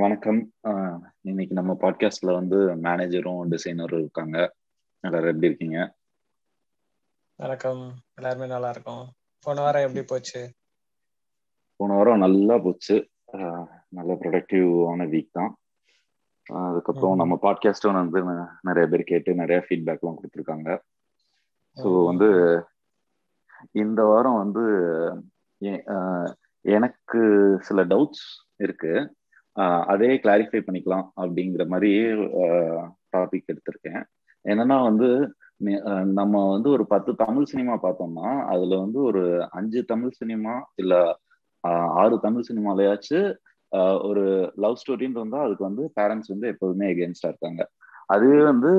வணக்கம். இன்னைக்கு நம்ம பாட்காஸ்ட்ல வந்து மேனேஜரும் டிசைனரும் இருக்காங்க. எல்லாரும் எப்படி இருக்கீங்க? வணக்கம். எல்லாருமே நல்லா இருக்கும். போன வாரம் எப்படி போச்சு? போன வாரம் நல்லா போச்சு. நல்ல ப்ரொடக்டிவான வீக் தான். அதுக்கப்புறம் நம்ம பாட்காஸ்டும் வந்து நிறைய பேர் கேட்டு நிறைய ஃபீட்பேக்லாம் கொடுத்துருக்காங்க. ஸோ வந்து இந்த வாரம் வந்து எனக்கு சில டவுட்ஸ் இருக்கு. அதே கிளாரிஃபை பண்ணிக்கலாம் அப்படிங்கிற மாதிரி டாபிக் எடுத்திருக்கேன். என்னன்னா வந்து நம்ம வந்து ஒரு பத்து தமிழ் சினிமா பார்த்தோம்னா அதுல வந்து ஒரு அஞ்சு தமிழ் சினிமா இல்ல ஆறு தமிழ் சினிமாலயாச்சு ஒரு லவ் ஸ்டோரின்னு இருந்தா அதுக்கு வந்து பேரண்ட்ஸ் வந்து எப்போதுமே எகென்ஸ்டா இருக்காங்க. அதுவே வந்து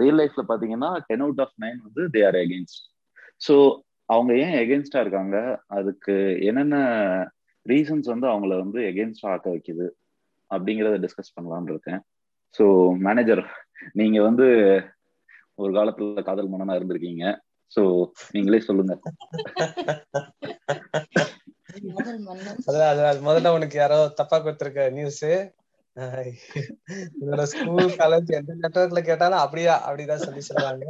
ரியல் லைஃப்ல பாத்தீங்கன்னா டென் அவுட் ஆஃப் நைன் வந்து தே ஆர் எகென்ஸ்ட் ஸோ அவங்க ஏன் எகென்ஸ்டா இருக்காங்க? அதுக்கு என்னென்ன ரீசன்ஸ் வந்து அவங்கள வந்து எகென்ஸ்டா ஆக்க வைக்குது? அப்படிங்கிறத டிஸ்கஸ் பண்ணலாம்னு இருக்கேன். ஸோ மேனேஜர் நீங்க வந்து ஒரு காலத்துல காதல் மன்னனா இருந்திருக்கீங்க. ஸோ நீங்களே சொல்லுங்க. முதல்ல உனக்கு யாரோ தப்பா கொடுத்துருக்க நியூஸ் என்னோட ஸ்கூல் காலேஜ் எந்த நெட்ஒர்க்ல கேட்டாலும் அப்படியா அப்படிதான் சொல்லி சொல்லுவாங்க.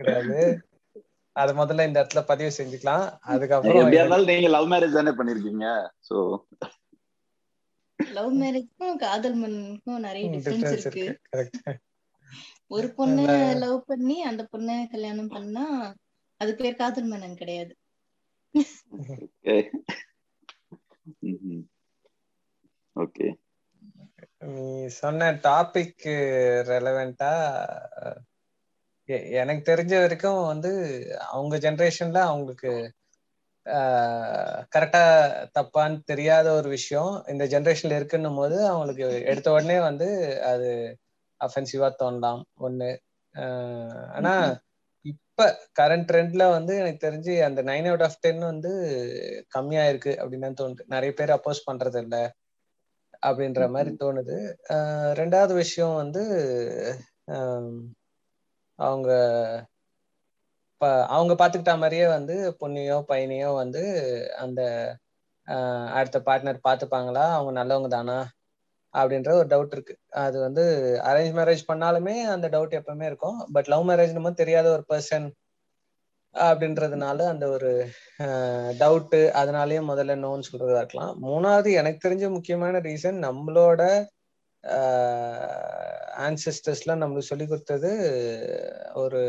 கிடையாது. அது முதல்ல இந்த இடத்துல பதிவு செஞ்சுக்கலாம். அதுக்கப்புறம் நீங்க லவ் மேரேஜ் தானே பண்ணிருக்கீங்க. சோ லவ் மேரேஜ்க்கும் காதல் மன்னனுக்கும் நிறைய டிஃபரன்ஸ் இருக்கு. ஒரு பொண்ணு லவ் பண்ணி அந்த பொண்ண கல்யாணம் பண்ணா அது பேர் காதல் மன்னன் கிடையாது. ஓகே. நீ சொன்ன டாபிக் ரெலவெண்டா எனக்கு தெரிஞ்ச வரைக்கும் வந்து அவங்க ஜென்ரேஷன்ல அவங்களுக்கு கரெக்டா தப்பான்னு தெரியாத ஒரு விஷயம் இந்த ஜென்ரேஷன்ல இருக்குன்னும் போது அவங்களுக்கு எடுத்த உடனே வந்து அது அஃபென்சிவா தோணலாம். ஒண்ணு ஆனா இப்ப கரண்ட் ட்ரெண்ட்ல வந்து எனக்கு தெரிஞ்சு அந்த நைன் அவுட் ஆஃப் டென் வந்து கம்மியா இருக்கு அப்படின்னு தான் தோணுது. நிறைய பேர் அப்போஸ் பண்றது இல்லை அப்படின்ற மாதிரி தோணுது. ரெண்டாவது விஷயம் வந்து அவங்க அவங்க பாத்துக்கிட்ட மாதிரியே வந்து பொண்ணையோ பையனையோ வந்து அந்த அடுத்த பார்ட்னர் பார்த்துப்பாங்களா அவங்க நல்லவங்க தானா? அப்படின்ற ஒரு டவுட் இருக்கு. அது வந்து அரேஞ்ச் மேரேஜ் பண்ணாலுமே அந்த டவுட் எப்பவுமே இருக்கும். பட் லவ் மேரேஜ் நம்ம தெரியாத ஒரு பர்சன் அப்படின்றதுனால அந்த ஒரு டவுட்டு அதனாலயே முதல்ல நோன்னு சொல்றதா இருக்கலாம். மூணாவது எனக்கு தெரிஞ்ச முக்கியமான ரீசன் நம்மளோட ஆன்சஸ்டர்ஸ்லாம் நம்மளுக்கு சொல்லி கொடுத்தது ஒரு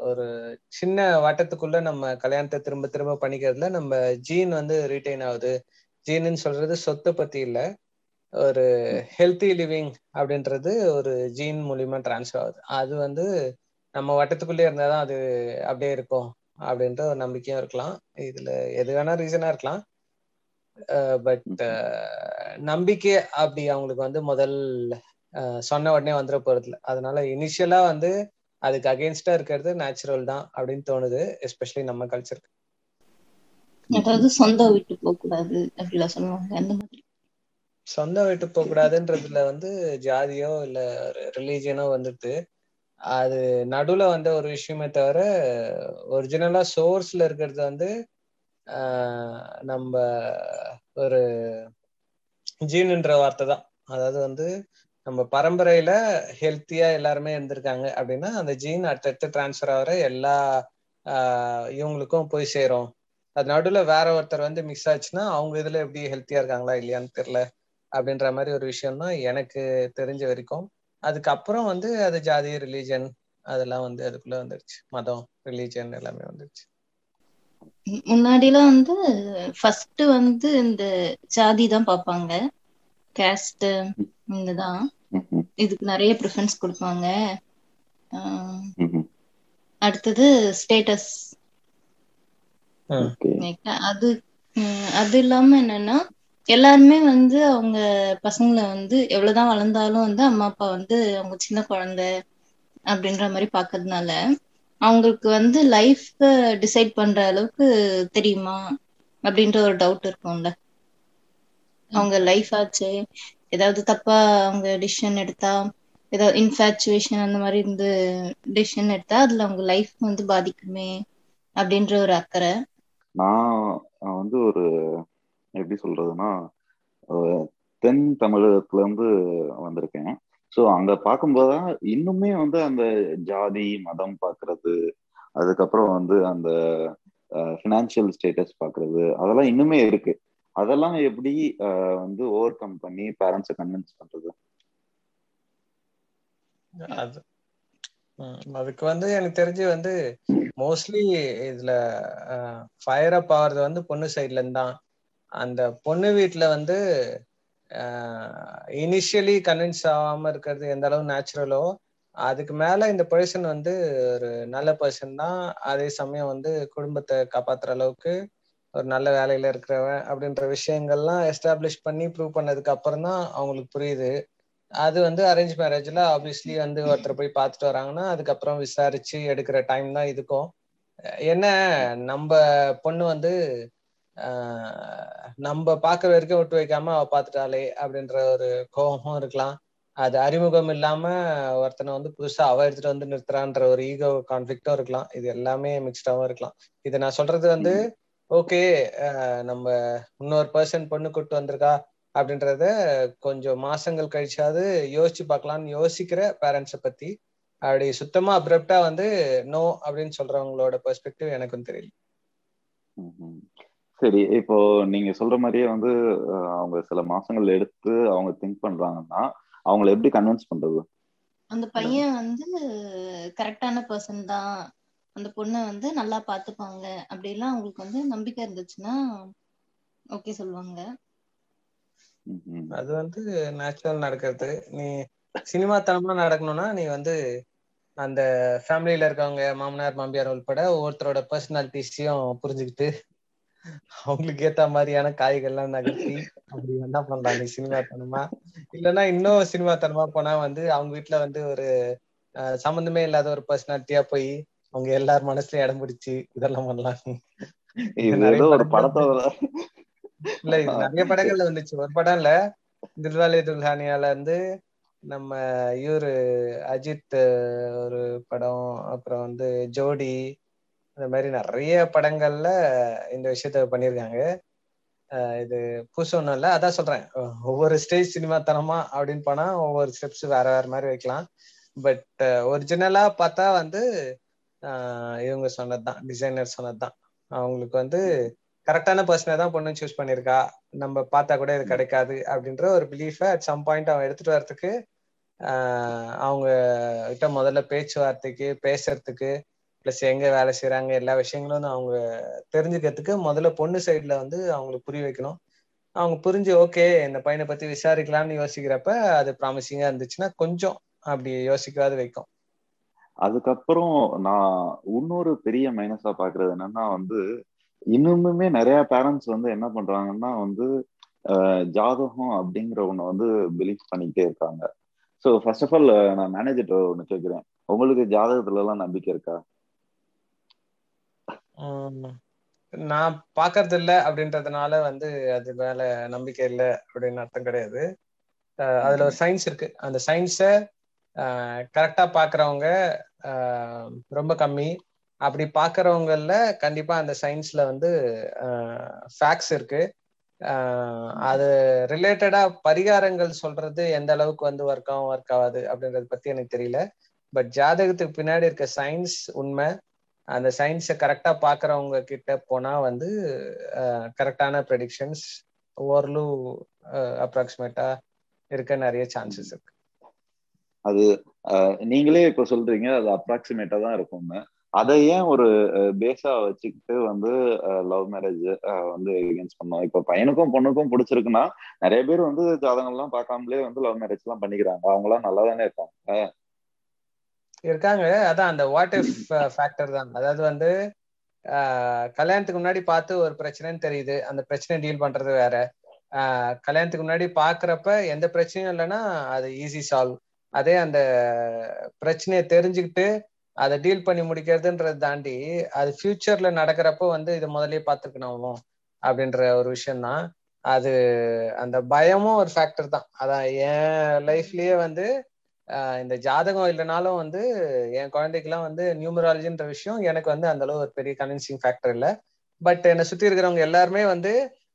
ஒரு சின்ன வட்டத்துக்குள்ள நம்ம கல்யாணத்தை திரும்ப திரும்ப பண்ணிக்கிறதுல நம்ம ஜீன் வந்து ரீட்டைன் ஆகுது. ஜீனுன்னு சொல்றது சொத்தை பத்தி இல்லை. ஒரு ஹெல்த்தி லிவிங் அப்படின்றது ஒரு ஜீன் மூலியமா டிரான்ஸ்ஃபர் ஆகுது. அது வந்து நம்ம வட்டத்துக்குள்ளே இருந்தாதான் அது அப்படியே இருக்கும் அப்படின்ற ஒரு நம்பிக்கையும் இருக்கலாம். இதுல எது வேணா ரீசனா இருக்கலாம். பட் நம்பிக்கை அப்படி அவங்களுக்கு வந்து முதல் சொன்ன உடனே வந்துட போறது இல்லை அதனால இனிஷியலா வந்து அதுக்கு அகேன்ஸ்டா இருக்கிறது நேச்சுரல் தான் அப்படின்னு தோணுது எஸ்பெஷலி நம்ம கல்ச்சருக்கு அதாவது சொந்த விட்டு போக கூடாது அப்படிலாம் சொல்லுவாங்க. அந்த மாதிரி. சொந்த விட்டு போக கூடாதுன்றதுல வந்து ஜாதியோ இல்ல ரிலீஜியனோ வந்துட்டு அது நடுவுல வந்த ஒரு விஷயமே தவிர ஒரிஜினலா சோர்ஸ்ல இருக்கிறது வந்து நம்ம ஒரு ஜீனுன்ற வார்த்தை தான். அதாவது வந்து நம்ம பரம்பரையில ஹெல்த்தியா எல்லாருமே இருந்திருக்காங்க அப்படின்னா அந்த ஜீன் அடுத்தடுத்து டிரான்ஸ்ஃபர் ஆகிற எல்லா இவங்களுக்கும் போய் சேரும். அது நடுவில் வேற ஒருத்தர் வந்து மிக்ஸ் ஆச்சுன்னா அவங்க இதுல எப்படி ஹெல்த்தியா இருக்காங்களா இல்லையான்னு தெரியல. அப்படின்ற மாதிரி ஒரு விஷயம் தான் எனக்கு தெரிஞ்ச வரைக்கும் அதுக்கப்புறம் வந்து அது ஜாதி ரிலீஜன் அதெல்லாம் வந்து அதுக்குள்ள வந்துருச்சு. மதம் ரிலீஜன் எல்லாமே வந்துருச்சு. முன்னாடிலாம் வந்து ஃபர்ஸ்ட் வந்து இந்த ஜாதி தான் பார்ப்பாங்க. கேஸ்ட் இதுதான் இதுக்கு நிறைய ப்ரிஃபரன்ஸ் கொடுப்பாங்க. அடுத்தது ஸ்டேட்டஸ் அது அது இல்லாம என்னன்னா எல்லாருமே வந்து அவங்க பசங்களை வந்து எவ்வளவுதான் வளர்ந்தாலும் வந்து அம்மா அப்பா வந்து அவங்க சின்ன குழந்தை அப்படின்ற மாதிரி பாக்குறதுனால அவங்களுக்கு வந்து லைஃப் டிசைட் பண்ற அளவுக்கு தெரியுமா அப்படின்ற ஒரு டவுட் இருக்கும்ல. அவங்க லைஃப் ஆச்சு ஏதாவது தப்பா அவங்க டிசிஷன் எடுத்தா ஏதாவது இன்ஃபேச்சுவேஷன் அந்த மாதிரி இருந்து டிசிஷன் எடுத்தா அதுல அவங்க லைஃப் வந்து பாதிக்குமே அப்படின்ற ஒரு அக்கறை. நான் வந்து ஒரு எப்படி சொல்றதுன்னா தென் தமிழகத்துல இருந்து வந்திருக்கேன். ஸோ அங்க பார்க்கும்போதுதான் இன்னுமே வந்து அந்த ஜாதி மதம் பார்க்கறது அதுக்கப்புறம் வந்து அந்த ஃபினான்ஷியல் ஸ்டேட்டஸ் பார்க்கறது அதெல்லாம் இன்னுமே இருக்கு. அதெல்லாம் எப்படி வந்து ஓவர் கம் பண்ணி பேரண்ட்ஸை கன்வின்ஸ் பண்றது? அது அதுக்கு வந்து எனக்கு தெரிஞ்சு வந்து மோஸ்ட்லி இதுல ஃபயர் அப் ஆகுறது வந்து பொண்ணு சைட்ல இருந்து தான் அந்த பொண்ணு வீட்டுல வந்து இனிஷியலி கன்வின்ஸ் ஆகாம இருக்கிறது எந்த அளவு நேச்சுரலோ அதுக்கு மேல இந்த பர்சன் வந்து ஒரு நல்ல பர்சன் தான். அதே சமயம் வந்து குடும்பத்தை காப்பாத்துற அளவுக்கு ஒரு நல்ல வேலையில இருக்கிறவன் அப்படின்ற விஷயங்கள்லாம் எஸ்டாப்ளிஷ் பண்ணி ப்ரூவ் பண்ணதுக்கு அப்புறம் தான் அவங்களுக்கு புரியுது. அது வந்து அரேஞ்ச் மேரேஜ்ல ஆப்வியஸ்லி வந்து ஒருத்தர் போய் பார்த்துட்டு வராங்கன்னா அதுக்கப்புறம் விசாரிச்சு எடுக்கிற டைம் தான் இதுக்கும். என்ன நம்ம பொண்ணு வந்து நம்ம பார்க்குற வரைக்கும் விட்டு வைக்காம அவ பார்த்துட்டாளே அப்படின்ற ஒரு கோபமும் இருக்கலாம். அது அறிமுகம் இல்லாம ஒருத்தனை வந்து புதுசா அவ எடுத்துட்டு வந்து நிறுத்துறான்ற ஒரு ஈகோ கான்ஃபிளிக்டும் இருக்கலாம். இது எல்லாமே மிக்ஸ்டாவும் இருக்கலாம். இதை நான் சொல்றது வந்து ஓகே நம்ம இன்னொரு பர்சன் பொண்ணு கூட்டு வந்திருக்கா அப்படின்றத கொஞ்சம் மாசங்கள் கழிச்சாவது யோசிச்சு பார்க்கலாம்னு யோசிக்கிற பேரண்ட்ஸை பத்தி. அப்படி சுத்தமா அப்ரப்டா வந்து நோ அப்படின்னு சொல்றவங்களோட பெர்ஸ்பெக்டிவ் எனக்கும் தெரியல. சரி இப்போ நீங்க சொல்ற மாதிரியே வந்து அவங்க சில மாசங்கள் எடுத்து அவங்க திங்க் பண்றாங்கன்னா அவங்கள எப்படி கன்வின்ஸ் பண்றது? அந்த பையன் வந்து கரெக்டான பர்சன் தான். அந்த பொண்ணை வந்து நல்லா பாத்துப்பாங்க. அப்படிலாம் அவங்களுக்கு வந்து நம்பிக்கை இருந்துச்சுன்னா ஓகே சொல்லுவாங்க. அது வந்து நேச்சுரல் நடக்கிறது. நீ சினிமா தனமா நடக்கணும்னா நீ வந்து அந்த ஃபேமிலியில இருக்கவங்க மாமனார் மாமியார் உள்பட ஒவ்வொருத்தரோட பர்சனாலிட்டிஸையும் புரிஞ்சுக்கிட்டு அவங்களுக்கு ஏத்த மாதிரியான காய்கள்லாம் நகர்த்தி அப்படி என்ன பண்றாங்க நீ சினிமா தனமா? இல்லைன்னா இன்னும் சினிமா தனமா போனா வந்து அவங்க வீட்டுல வந்து ஒரு சம்மந்தமே இல்லாத ஒரு பர்சனாலிட்டியா போய் அவங்க எல்லார் மனசுலயும் இடம் பிடிச்சு இதெல்லாம் பண்ணலாம் ஒரு படத்தோட இல்ல இது நிறைய படங்கள்ல வந்துச்சு. ஒரு படம் இல்ல. தில்வாலே துல்ஹானியால இருந்து நம்ம இவரு அஜித் ஒரு படம் அப்புறம் வந்து ஜோடி இந்த மாதிரி நிறைய படங்கள்ல இந்த விஷயத்த பண்ணிருக்காங்க இது புதுசு ஒண்ணும் இல்ல. அதான் சொல்றேன். ஒவ்வொரு ஸ்டேஜ் சினிமா தனமா அப்படின்னு போனா ஒவ்வொரு ஸ்டெப்ஸ் வேற வேற மாதிரி வைக்கலாம். பட் ஒரிஜினலா பார்த்தா வந்து இவங்க சொன்னதுதான் டிசைனர் சொன்னதுதான். அவங்களுக்கு வந்து கரெக்டான பர்சனை தான் பொண்ணு சூஸ் பண்ணியிருக்கா. நம்ம பார்த்தா கூட இது கிடைக்காது அப்படின்ற ஒரு பிலீஃபை அட் சம் பாயிண்ட் அவன் எடுத்துட்டு வரதுக்கு அவங்க கிட்ட முதல்ல பேச்சுவார்த்தைக்கு பேசுறதுக்கு பிளஸ் எங்க வேலை செய்யறாங்க எல்லா விஷயங்களும் அவங்க தெரிஞ்சுக்கிறதுக்கு முதல்ல பொண்ணு சைட்ல வந்து அவங்களுக்கு புரிய வைக்கணும். அவங்க புரிஞ்சு ஓகே இந்த பையனை பத்தி விசாரிக்கலாம்னு யோசிக்கிறப்ப அது ப்ராமிசிங்கா இருந்துச்சுன்னா கொஞ்சம் அப்படி யோசிக்காது வைக்கும். அதுக்கப்புறம் நான் இன்னொரு பெரிய மைனஸா பாக்குறது என்னன்னா வந்து இன்னுமுமே நிறைய பேரண்ட்ஸ் வந்து என்ன பண்றாங்கன்னா வந்து ஜாதகம் அப்படிங்கிற ஒண்ணு வந்து பிலீவ் பண்ணிக்கிட்டே இருக்காங்க. ஸோ ஃபர்ஸ்ட் ஆஃப் ஆல் நான் மேனேஜர் ஒன்று கேட்குறேன் உங்களுக்கு ஜாதகத்துல எல்லாம் நம்பிக்கை இருக்கா? நான் பாக்குறது இல்ல அப்படின்றதுனால வந்து அது மேல நம்பிக்கை இல்லை அப்படின்னு அர்த்தம் கிடையாது. அதுல ஒரு சயின்ஸ் இருக்கு. அந்த சயின்ஸ கரெக்டா பாக்குறவங்க ரொம்ப கம்மி. அப்படி பாக்குறவங்கல கண்டிப்பா அந்த சயின்ஸ்ல வந்து ஃபேக்ட்ஸ் இருக்கு. அது ரிலேட்டடா பரிகாரங்கள் சொல்றது எந்த அளவுக்கு வந்து ஒர்க் ஆகும் ஒர்க் ஆகாது அப்படின்றத பத்தி எனக்கு தெரியல. பட் ஜாதகத்துக்கு பின்னாடி இருக்க சயின்ஸ் உண்மை. அந்த சயின்ஸை கரெக்டா பாக்குறவங்க கிட்ட போனா வந்து கரெக்டான ப்ரெடிக்ஷன்ஸ் ஓரளவு அப்ராக்சிமேட்டா இருக்க நிறைய சான்சஸ் இருக்கு. அது நீங்களே இப்ப சொல்றீங்க அது அப்ராக்சிமேட்டா தான் இருக்கும்னு அதை ஏன் ஒரு பேஸா வச்சுக்கிட்டு வந்து லவ் மேரேஜ் வந்து எகேன்ஸ்ட் பண்ணோம்? இப்ப பையனுக்கும் பொண்ணுக்கும் பிடிச்சிருக்குன்னா நிறைய பேர் வந்து ஜாதகம்லாம் பார்க்காமலே வந்து லவ் மேரேஜ் எல்லாம் பண்ணிக்கிறாங்க. அவங்க எல்லாம் நல்லா தானே இருக்காங்க. இருக்காங்க. அதான் அந்த வாட் இஃப் ஃபேக்டர் தான். அதாவது வந்து கல்யாணத்துக்கு முன்னாடி பார்த்து ஒரு பிரச்சனைன்னு தெரியுது. அந்த பிரச்சனை டீல் பண்றது வேற. கல்யாணத்துக்கு முன்னாடி பாக்குறப்ப எந்த பிரச்சனையும் இல்லைன்னா அது ஈஸி சால்வ் அதே அந்த பிரச்சனையை தெரிஞ்சுக்கிட்டு அதை டீல் பண்ணி முடிக்கிறதுன்றதை தாண்டி அது ஃபியூச்சர்ல நடக்கிறப்போ வந்து இதை முதலே பார்த்துக்கணும் அப்படின்ற ஒரு விஷயம் தான் அது அந்த பயமும் ஒரு ஃபேக்டர் தான். அதான் என் லைஃப்லயே வந்து இந்த ஜாதகம் இல்லைனாலும் வந்து என் குழந்தைக்கெல்லாம் வந்து நியூமராலஜின்ற விஷயம் எனக்கு வந்து அந்த அளவு ஒரு பெரிய கன்வின்சிங் ஃபேக்டர் இல்லை. பட் என்னை சுத்தி இருக்கிறவங்க எல்லாருமே வந்து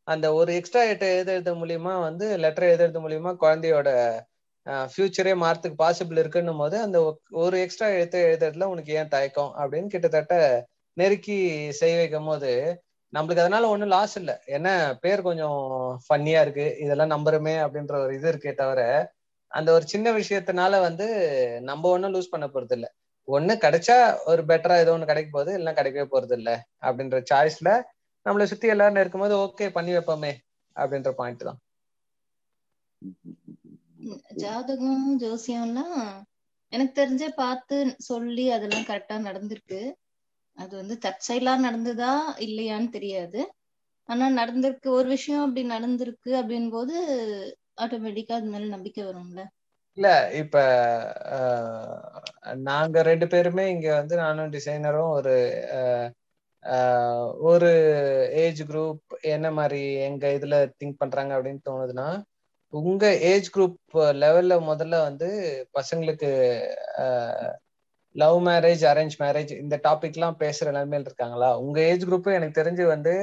அந்த ஒரு எக்ஸ்ட்ரா எட்டை எழுதுறது மூலியமா வந்து லெட்டர் எழுதுறது மூலியமா குழந்தையோட ஃபியூச்சரே மாறத்துக்கு பாசிபிள் இருக்குன்னும் போது அந்த ஒரு எக்ஸ்ட்ரா எழுத்து எழுதுறதுல உனக்கு ஏன் தயக்கம் அப்படின்னு கிட்டத்தட்ட நெருக்கி செய்ய வைக்கும் போது நம்மளுக்கு அதனால ஒன்றும் லாஸ் இல்லை. ஏன்னா பேர் கொஞ்சம் ஃபன்னியா இருக்கு. இதெல்லாம் நம்புறமே அப்படின்ற ஒரு இது இருக்கே தவிர அந்த ஒரு சின்ன விஷயத்தினால வந்து நம்ம ஒன்றும் லூஸ் பண்ண போறது இல்லை. ஒண்ணு கிடைச்சா ஒரு பெட்டரா ஏதோ ஒன்று கிடைக்க போகுது இல்லைன்னா கிடைக்கவே போறது இல்லை அப்படின்ற சாய்ஸ்ல நம்மளை சுத்தி எல்லாரும் இருக்கும்போது ஓகே பண்ணி வைப்போமே அப்படின்ற பாயிண்ட் தான். ஜாதகம் ஜோசியம்லாம் எனக்கு தெரிஞ்ச பார்த்து சொல்லி அதெல்லாம் கரெக்டா நடந்திருக்கு. அது வந்து தற்செயலா நடந்ததா இல்லையான்னு தெரியாது. ஆனா நடந்திருக்கு ஒரு விஷயம் அப்படி நடந்திருக்கு அப்படின் போது ஆட்டோமேட்டிக்கா அது மேல நம்பிக்கை வரும்ல. இல்ல இப்ப நாங்க ரெண்டு பேருமே இங்க வந்து நானும் டிசைனரும் ஒரு ஒரு ஏஜ் குரூப் என்ன மாதிரி எங்க இதுல திங்க் பண்றாங்க அப்படின்னு தோணுதுன்னா உங்க ஏஜ் குரூப் லெவல்ல முதல்ல வந்து பசங்களுக்கு லவ் மேரேஜ் அரேஞ்ச் மேரேஜ் இந்த டாபிக்லாம் பேசுற நிலைமையில இருக்காங்களா? உங்க ஏஜ் குரூப் எனக்கு தெரிஞ்சு வந்து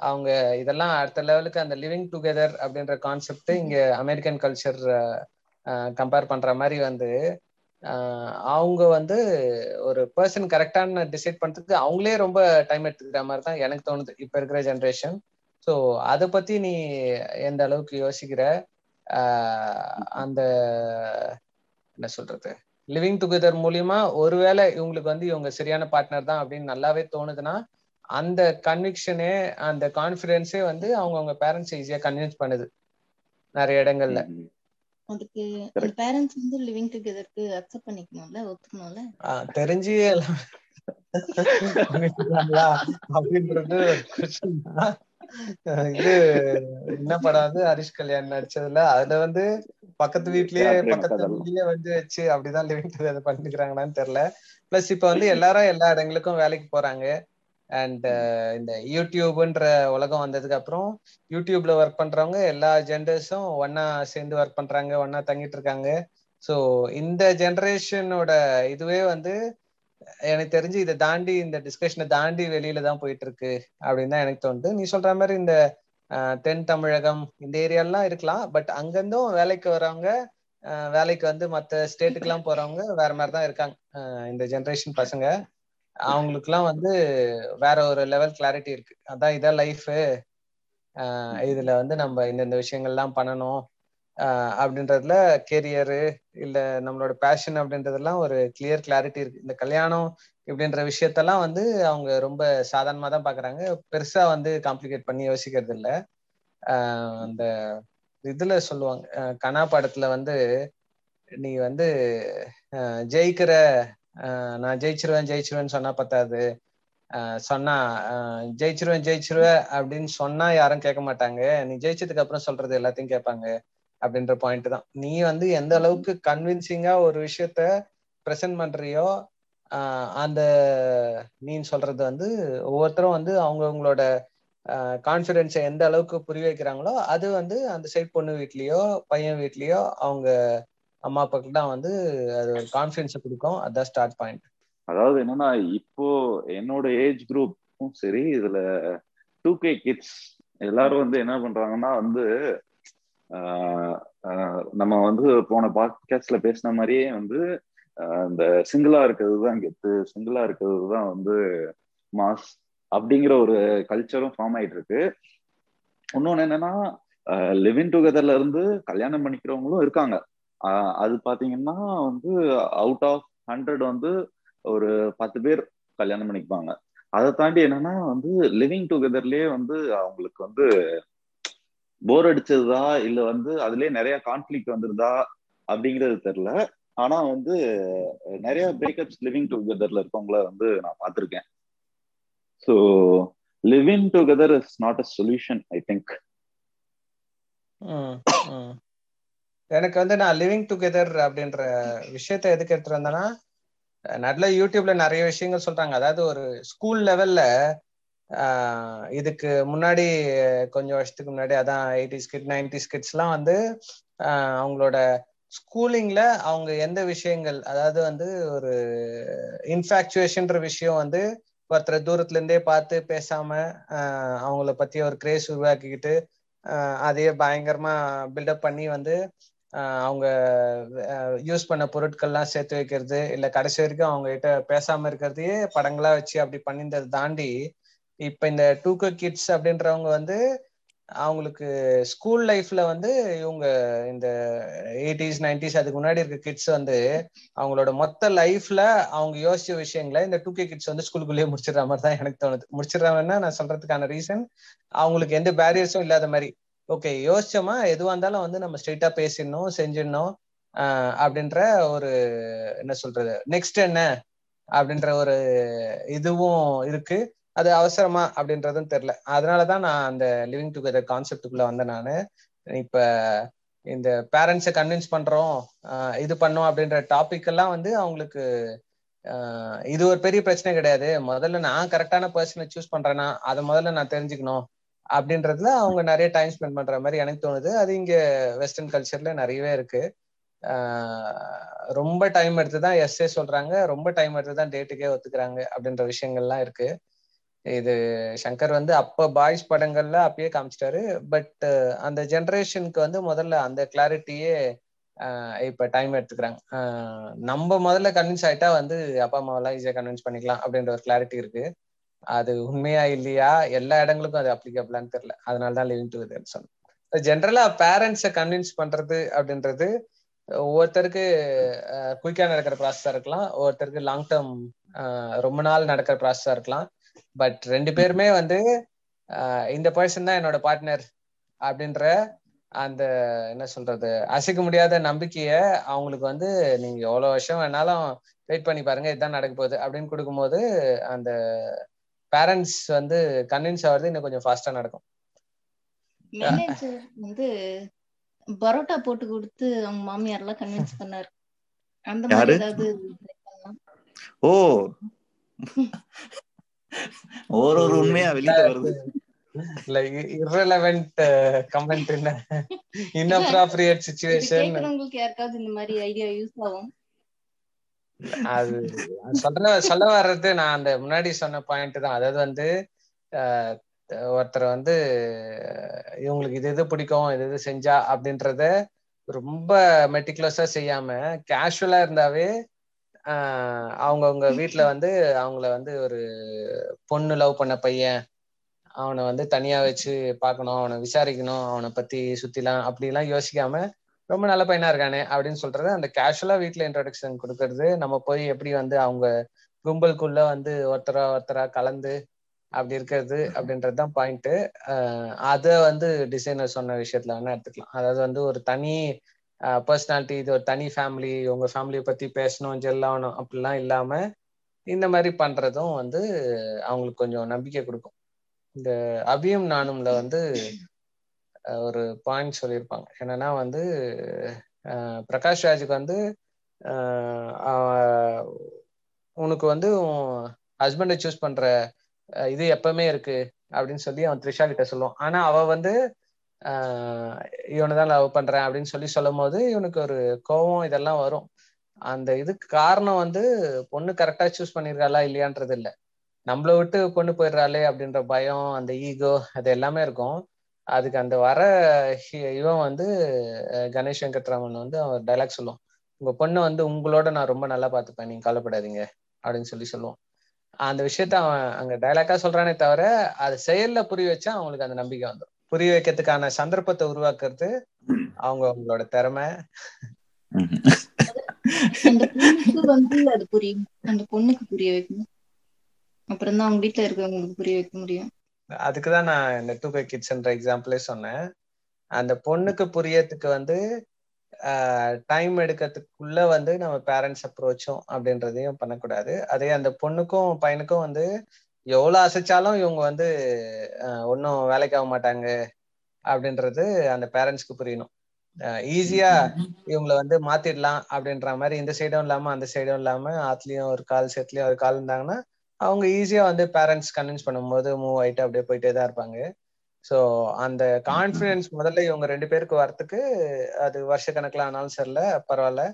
அவங்க இதெல்லாம் அடுத்த லெவலுக்கு அந்த லிவிங் டுகெதர் அப்படின்ற கான்செப்ட் இங்க அமெரிக்கன் கல்ச்சர் கம்பேர் பண்ற மாதிரி வந்து அவங்க வந்து ஒரு பர்சன் கரெக்டான டிசைட் பண்றதுக்கு அவங்களே ரொம்ப டைம் எடுத்துக்கிற மாதிரி தான் எனக்கு தோணுது. இப்ப இருக்கிற ஜென்ரேஷன் ஸோ அதை பத்தி நீ எந்த அளவுக்கு யோசிக்கிற? அந்த என்ன சொல்றது? லிவிங் டுகெதர் மூலியமா ஒருவேளை இவங்களுக்கு வந்து இவங்க சரியான பார்ட்னர் தான் அப்படின்னு நல்லாவே தோணுதுன்னா அந்த கன்விக்ஷனே அந்த கான்பிடன்ஸே வந்து அவங்க அவங்க பேரண்ட்ஸ் ஈஸியா கன்வின்ஸ் பண்ணுது. நிறைய இடங்கள்ல. அதுக்கு பேரண்ட்ஸ் வந்து லிவிங் டுகெதருக்கு அக்செப்ட் பண்ணிக்கணும்ல? ஒத்துக்கணும்ல? தெரிஞ்சு அப்படின்றது இது என்ன படம் வந்து ஹரிஷ் கல்யாண் நடிச்சதுல? அதுல வந்து பக்கத்து வீட்லயே பக்கத்து வீட்லயே வந்து வச்சு அப்படிதான் லிவிங் டுகெதர் பண்ணிக்கிறாங்களான்னு தெரியல. பிளஸ் இப்ப வந்து எல்லாரும் எல்லா இடங்களுக்கும் வேலைக்கு போறாங்க. அண்ட் இந்த யூடியூப்ன்ற உலகம் வந்ததுக்கு அப்புறம் யூடியூப்ல ஒர்க் பண்றவங்க எல்லா ஜெண்டர்ஸும் ஒன்னா சேர்ந்து ஒர்க் பண்றாங்க ஒன்னா தங்கிட்டு இருக்காங்க. ஸோ இந்த ஜெனரேஷனோட இதுவே வந்து எனக்கு தெரிஞ்சு இதை தாண்டி இந்த டிஸ்கஷனை தாண்டி வெளியில தான் போயிட்டு இருக்கு அப்படின்னு தான் எனக்கு தோணுது. நீ சொல்ற மாதிரி இந்த தென் தமிழகம் இந்த ஏரியாலாம் இருக்கலாம். பட் அங்கிருந்தும் வேலைக்கு வரவங்க வேலைக்கு வந்து மற்ற ஸ்டேட்டுக்கெல்லாம் போறவங்க வேற மாதிரி தான் இருக்காங்க. இந்த ஜென்ரேஷன் பசங்க அவங்களுக்குலாம் வந்து வேற ஒரு லெவல் கிளாரிட்டி இருக்கு. அதான் இதான் லைஃபு இதுல வந்து நம்ம இந்தந்த விஷயங்கள்லாம் பண்ணணும். அப்படின்றதுல கேரியரு இல்ல நம்மளோட பேஷன் அப்படின்றதெல்லாம் ஒரு கிளியர் கிளாரிட்டி இருக்கு. இந்த கல்யாணம் இப்படின்ற விஷயத்தெல்லாம் வந்து அவங்க ரொம்ப சாதாரணமா தான் பாக்குறாங்க. பெருசா வந்து காம்ப்ளிகேட் பண்ணி யோசிக்கிறது இல்ல. அந்த இதுல சொல்லுவாங்க. கனா படத்துல வந்து நீ வந்து ஜெயிக்கிற நான் ஜெயிச்சிருவேன் ஜெயிச்சிருவேன்னு சொன்னா பத்தாது. சொன்னா ஜெயிச்சிருவேன் ஜெயிச்சிருவேன் அப்படின்னு சொன்னா யாரும் கேட்க மாட்டாங்க. நீ ஜெயிச்சதுக்கு அப்புறம் சொல்றது எல்லாத்தையும் கேட்பாங்க. அப்படின்ற பாயிண்ட் தான். நீ வந்து எந்த அளவுக்கு கன்வின்சிங்கா ஒரு விஷயத்த ப்ரெசென்ட் பண்றியோ அந்த நீ சொல்றது வந்து ஒவ்வொருத்தரும் வந்து அவங்கவுங்களோட கான்ஃபிடென்ஸை எந்த அளவுக்கு புரிய வைக்கிறாங்களோ அது வந்து அந்த சைட் பொண்ணு வீட்லயோ பையன் வீட்லயோ அவங்க அம்மா அப்பாக்கு தான் வந்து அது ஒரு கான்ஃபிடன்ஸ் கொடுக்கும். அதான் ஸ்டார்ட் பாயிண்ட் அதாவது என்னன்னா இப்போ என்னோட ஏஜ் குரூப்பும் சரி இதுல டூ கே கிட்ஸ் எல்லாரும் வந்து என்ன பண்றாங்கன்னா வந்து நம்ம வந்து போன பாட்காஸ்ட்ல பேசின மாதிரியே வந்து இந்த சிங்கிளா இருக்கிறது தான் கெத்து சிங்கிளா இருக்கிறது தான் வந்து மாஸ் அப்படிங்கிற ஒரு கல்ச்சரும் ஃபார்ம் ஆயிட்டு இருக்கு இன்னொன்னு என்னன்னா லிவிங் டுகெதர்ல இருந்து கல்யாணம் பண்ணிக்கிறவங்களும் இருக்காங்க. அது பாத்தீங்கன்னா வந்து அவுட் ஆஃப் ஹண்ட்ரட் வந்து ஒரு பத்து பேர் கல்யாணம் பண்ணிக்குவாங்க. அதை தாண்டி என்னன்னா வந்து லிவிங் டுகெதர்லயே வந்து அவங்களுக்கு வந்து போர் அடிச்சதா? இல்ல வந்து அதுலயே நிறைய கான்ஃபிளிக் வந்துருதா அப்படிங்கிறது தெரியல. ஆனா வந்து நிறைய பிரேக்கப்ஸ் லிவிங் டுகெதர்ல இருக்கவங்கள வந்து நான் பார்த்துருக்கேன். So living together is not a solution I think எனக்கு வந்து நான் லிவிங் டுகெதர் அப்படின்ற விஷயத்த எதுக்கு எடுத்துட்டு வந்தேன்னா நல்ல யூடியூப்ல நிறைய விஷயங்கள் சொல்றாங்க. அதாவது ஒரு ஸ்கூல் லெவல்ல இதுக்கு முன்னாடி கொஞ்சம் வருஷத்துக்கு முன்னாடி அதான் எயிட்டி கிட் நைன்டிஸ் கிட்ஸ்லாம் வந்து அவங்களோட ஸ்கூலிங்ல அவங்க எந்த விஷயங்கள் அதாவது வந்து ஒரு இன்ஃபாக்சுவேஷன்ற விஷயம் வந்து ஒருத்தரை தூரத்துல இருந்தே பார்த்து பேசாம அவங்கள பத்தி ஒரு கிரேஸ் உருவாக்கிக்கிட்டு அதையே பயங்கரமா பில்டப் பண்ணி வந்து அவங்க யூஸ் பண்ண பொருட்கள்லாம் சேர்த்து வைக்கிறது இல்லை கடைசி வரைக்கும் அவங்க கிட்ட பேசாம இருக்கிறதையே படங்களா வச்சு அப்படி பண்ணியிருந்ததை தாண்டி இப்ப இந்த டூகோ கிட்ஸ் அப்படின்றவங்க வந்து அவங்களுக்கு ஸ்கூல் லைஃப்ல வந்து இவங்க இந்த எயிட்டிஸ் நைன்டிஸ் அதுக்கு முன்னாடி இருக்க கிட்ஸ் வந்து அவங்களோட மொத்த லைஃப்ல அவங்க யோசிச்ச விஷயங்களை இந்த டூ கே கிட்ஸ் வந்து ஸ்கூலுக்குள்ளேயே முடிச்சிடுற மாதிரி தான் எனக்கு தோணுது. முடிச்சிடுறாங்கன்னா நான் சொல்றதுக்கான ரீசன் அவங்களுக்கு எந்த பேரியர்ஸும் இல்லாத மாதிரி. ஓகே யோசிச்சோமா? எதுவா இருந்தாலும் வந்து நம்ம ஸ்ட்ரெயிட்டா பேசிடணும் செஞ்சிடணும். அப்படின்ற ஒரு என்ன சொல்றது? நெக்ஸ்ட் என்ன? அப்படின்ற ஒரு இதுவும் இருக்கு. அது அவசரமா அப்படின்றதும் தெரில அதனாலதான் நான் அந்த லிவிங் டுகெதர் கான்செப்டுக்குள்ள வந்தேன் நான். இப்ப இந்த பேரண்ட்ஸை கன்வின்ஸ் பண்றோம் இது பண்ணோம் அப்படின்ற டாபிக் எல்லாம் வந்து அவங்களுக்கு இது ஒரு பெரிய பிரச்சனை கிடையாது. முதல்ல நான் கரெக்டான பர்சனை சூஸ் பண்றேன்னா அதை முதல்ல நான் தெரிஞ்சுக்கணும் அப்படின்றதுல அவங்க நிறைய டைம் ஸ்பெண்ட் பண்ற மாதிரி எனக்கு தோணுது. அது இங்க வெஸ்டர்ன் கல்ச்சர்ல நிறையவே இருக்கு. ரொம்ப டைம் எடுத்து தான் எஸ்ஏ சொல்றாங்க. ரொம்ப டைம் எடுத்து தான் டேட்டுக்கே ஒத்துக்கிறாங்க அப்படின்ற விஷயங்கள்லாம் இருக்கு. இது சங்கர் வந்து அப்ப பாய்ஸ் படங்கள்ல அப்பயே காமிச்சிட்டாரு. பட் அந்த ஜென்ரேஷனுக்கு வந்து முதல்ல அந்த கிளாரிட்டியே இப்ப டைம் எடுத்துக்கிறாங்க. நம்ம முதல்ல கன்வின்ஸ் ஆயிட்டா வந்து அப்பா அம்மாவெல்லாம் ஈஸியா கன்வின்ஸ் பண்ணிக்கலாம் அப்படின்ற ஒரு கிளாரிட்டி இருக்கு. அது உண்மையா இல்லையா? எல்லா இடங்களுக்கும் அது அப்ளிகபிளான்னு தெரியல. அதனால தான் லிவிங் டு சொன்னேன். ஜென்ரலா பேரண்ட்ஸை கன்வின்ஸ் பண்றது அப்படின்றது ஒவ்வொருத்தருக்கு குயிக்கா நடக்கிற ப்ராசஸா இருக்கலாம். ஒவ்வொருத்தருக்கு லாங் டேர்ம் ரொம்ப நாள் நடக்கிற ப்ராசஸா இருக்கலாம். பட் ரெண்டு பேருமே வந்து இந்த பர்சன் தான் என்னோட பார்ட்னர் அப்படின்ற அந்த என்ன சொல்றது அசைக்க முடியாத நம்பிக்கைய அவங்களுக்கு வந்து நீங்க எவ்வளவு வருஷம் வேணாலும் வெயிட் பண்ணி பாருங்க இதுதான் நடக்க போகுது அப்படின்னு கொடுக்கும்போது அந்த பேரண்ட்ஸ் வந்து கன்வின்ஸ் ஆகிறது இன்னும் கொஞ்சம் ஃபாஸ்டா நடக்கும். வந்து பரோட்டா போட்டு கொடுத்து அவங்க மாமியார் எல்லாம் கன்வின்ஸ் பண்ணாரு. அந்த மாதிரி ஏதாவது ஓ. ஒரு ஒரு உண்மையா வெளியில வருது. இரலவென்ட் கமெண்ட் என்ன இன்அப்ராப்ரியேட் சிச்சுவேஷன் கேக்குறவங்களுக்கு யாருக்காவது இந்த மாதிரி ஐடியா யூஸ் ஆகும்? அது சொல்ற சொல்ல வர்றது நான் அந்த முன்னாடி சொன்ன பாயிண்ட் தான். அதாவது வந்து ஒருத்தர் வந்து இவங்களுக்கு இது இது பிடிக்கும் இது இது செஞ்சா அப்படின்றத ரொம்ப மெட்டிகுலஸா செய்யாம கேஷுவலா இருந்தாவே அவங்கவுங்க வீட்டுல வந்து அவங்கள வந்து ஒரு பொண்ணு லவ் பண்ண பையன் அவனை வந்து தனியா வச்சு பார்க்கணும் அவனை விசாரிக்கணும் அவனை பத்தி சுத்திலாம் அப்படிலாம் யோசிக்காம ரொம்ப நல்ல பையனா இருக்கானே அப்படின்னு சொல்றது அந்த கேஷுவலா வீட்டுல இன்ட்ரடக்ஷன் கொடுக்கறது. நம்ம போய் எப்படி வந்து அவங்க கும்பலுக்குள்ள வந்து ஒருத்தரா ஒருத்தரா கலந்து அப்படி இருக்கிறது அப்படின்றது தான் பாயிண்ட் அதை வந்து டிசைனர் சொன்ன விஷயத்துல வேணா எடுத்துக்கலாம். அதாவது வந்து ஒரு தனி பர்சனாலிட்டி இது ஒரு தனி ஃபேமிலி உங்க ஃபேமிலியை பத்தி பேசணும் ஜெல்லாகணும் அப்படிலாம் இல்லாம இந்த மாதிரி பண்றதும் வந்து அவங்களுக்கு கொஞ்சம் நம்பிக்கை கொடுக்கும். இந்த அபியும் நானும்ல வந்து ஒரு பாயிண்ட் சொல்லியிருப்பாங்க. என்னன்னா வந்து பிரகாஷ் ராஜுக்கு வந்து உனக்கு வந்து ஹஸ்பண்டை சூஸ் பண்ற இது எப்பவுமே இருக்கு அப்படின்னு சொல்லி அவன் த்ரிஷா கிட்ட சொல்லுவான். ஆனா அவ வந்து இவனை தான் லவ் பண்றேன் அப்படின்னு சொல்லி சொல்லும் போது இவனுக்கு ஒரு கோவம் இதெல்லாம் வரும். அந்த இதுக்கு காரணம் வந்து பொண்ணு கரெக்டா சூஸ் பண்ணிருக்காளா இல்லையான்றது இல்லை. நம்மளை விட்டு கொண்டு போயிடுறாளே அப்படின்ற பயம் அந்த ஈகோ அது எல்லாமே இருக்கும். அதுக்கு அந்த வர இவன் வந்து கணேஷ் வெங்கட்ராமன் வந்து அவன் டைலாக் சொல்லுவான் உங்க பொண்ணை வந்து உங்களோட நான் ரொம்ப நல்லா பார்த்துப்பேன். நீங்க கவலைப்படாதீங்க. அப்படின்னு சொல்லி சொல்லுவான். அந்த விஷயத்த அவன் அங்க டைலாக்கா சொல்றானே தவிர அது செயல்ல புரிய வச்சா அவங்களுக்கு அந்த நம்பிக்கை வந்துடும் புரிய வைக்கிறதுக்கான சந்தர்ப்பத்தை உருவாக்குறது அவங்க அவங்களோட திறமை. வந்து அது புரியும். அந்த பொண்ணுக்கு புரிய வைக்கணும். அப்புறம் தான் அவங்க வீட்டுல இருக்கவங்களுக்கு புரிய வைக்க முடியும். அதுக்குதான் நான் இந்த டூ பை கிட்ஸ்ன்ற எக்ஸாம்பிளே சொன்னேன். அந்த பொண்ணுக்கு புரியறதுக்கு வந்து டைம் எடுக்கிறதுக்குள்ள வந்து நம்ம பேரண்ட்ஸ் அப்ரோச்சும் அப்படின்றதையும் பண்ணக்கூடாது. அதே அந்த பொண்ணுக்கும் பையனுக்கும் வந்து எவ்வளவு அசைச்சாலும் இவங்க வந்து ஒன்றும் வேலைக்கு ஆக மாட்டாங்க அப்படின்றது அந்த பேரண்ட்ஸ்க்கு புரியணும். ஈஸியா இவங்களை வந்து மாத்திடலாம் அப்படின்ற மாதிரி இந்த சைடும் இல்லாம அந்த சைடும் இல்லாம ஆத்துலயும் ஒரு கால் செட்லயும் ஒரு கால் இருந்தாங்கன்னா அவங்க ஈஸியா வந்து பேரண்ட்ஸ் கன்வின்ஸ் பண்ணும்போது மூவ் ஆயிட்டு அப்படியே போயிட்டே தான் இருப்பாங்க. ஸோ அந்த கான்ஃபிடன்ஸ் முதல்ல இவங்க ரெண்டு பேருக்கு வரத்துக்கு அது வருஷ கணக்கில் ஆனாலும் சரியில்ல பரவாயில்ல.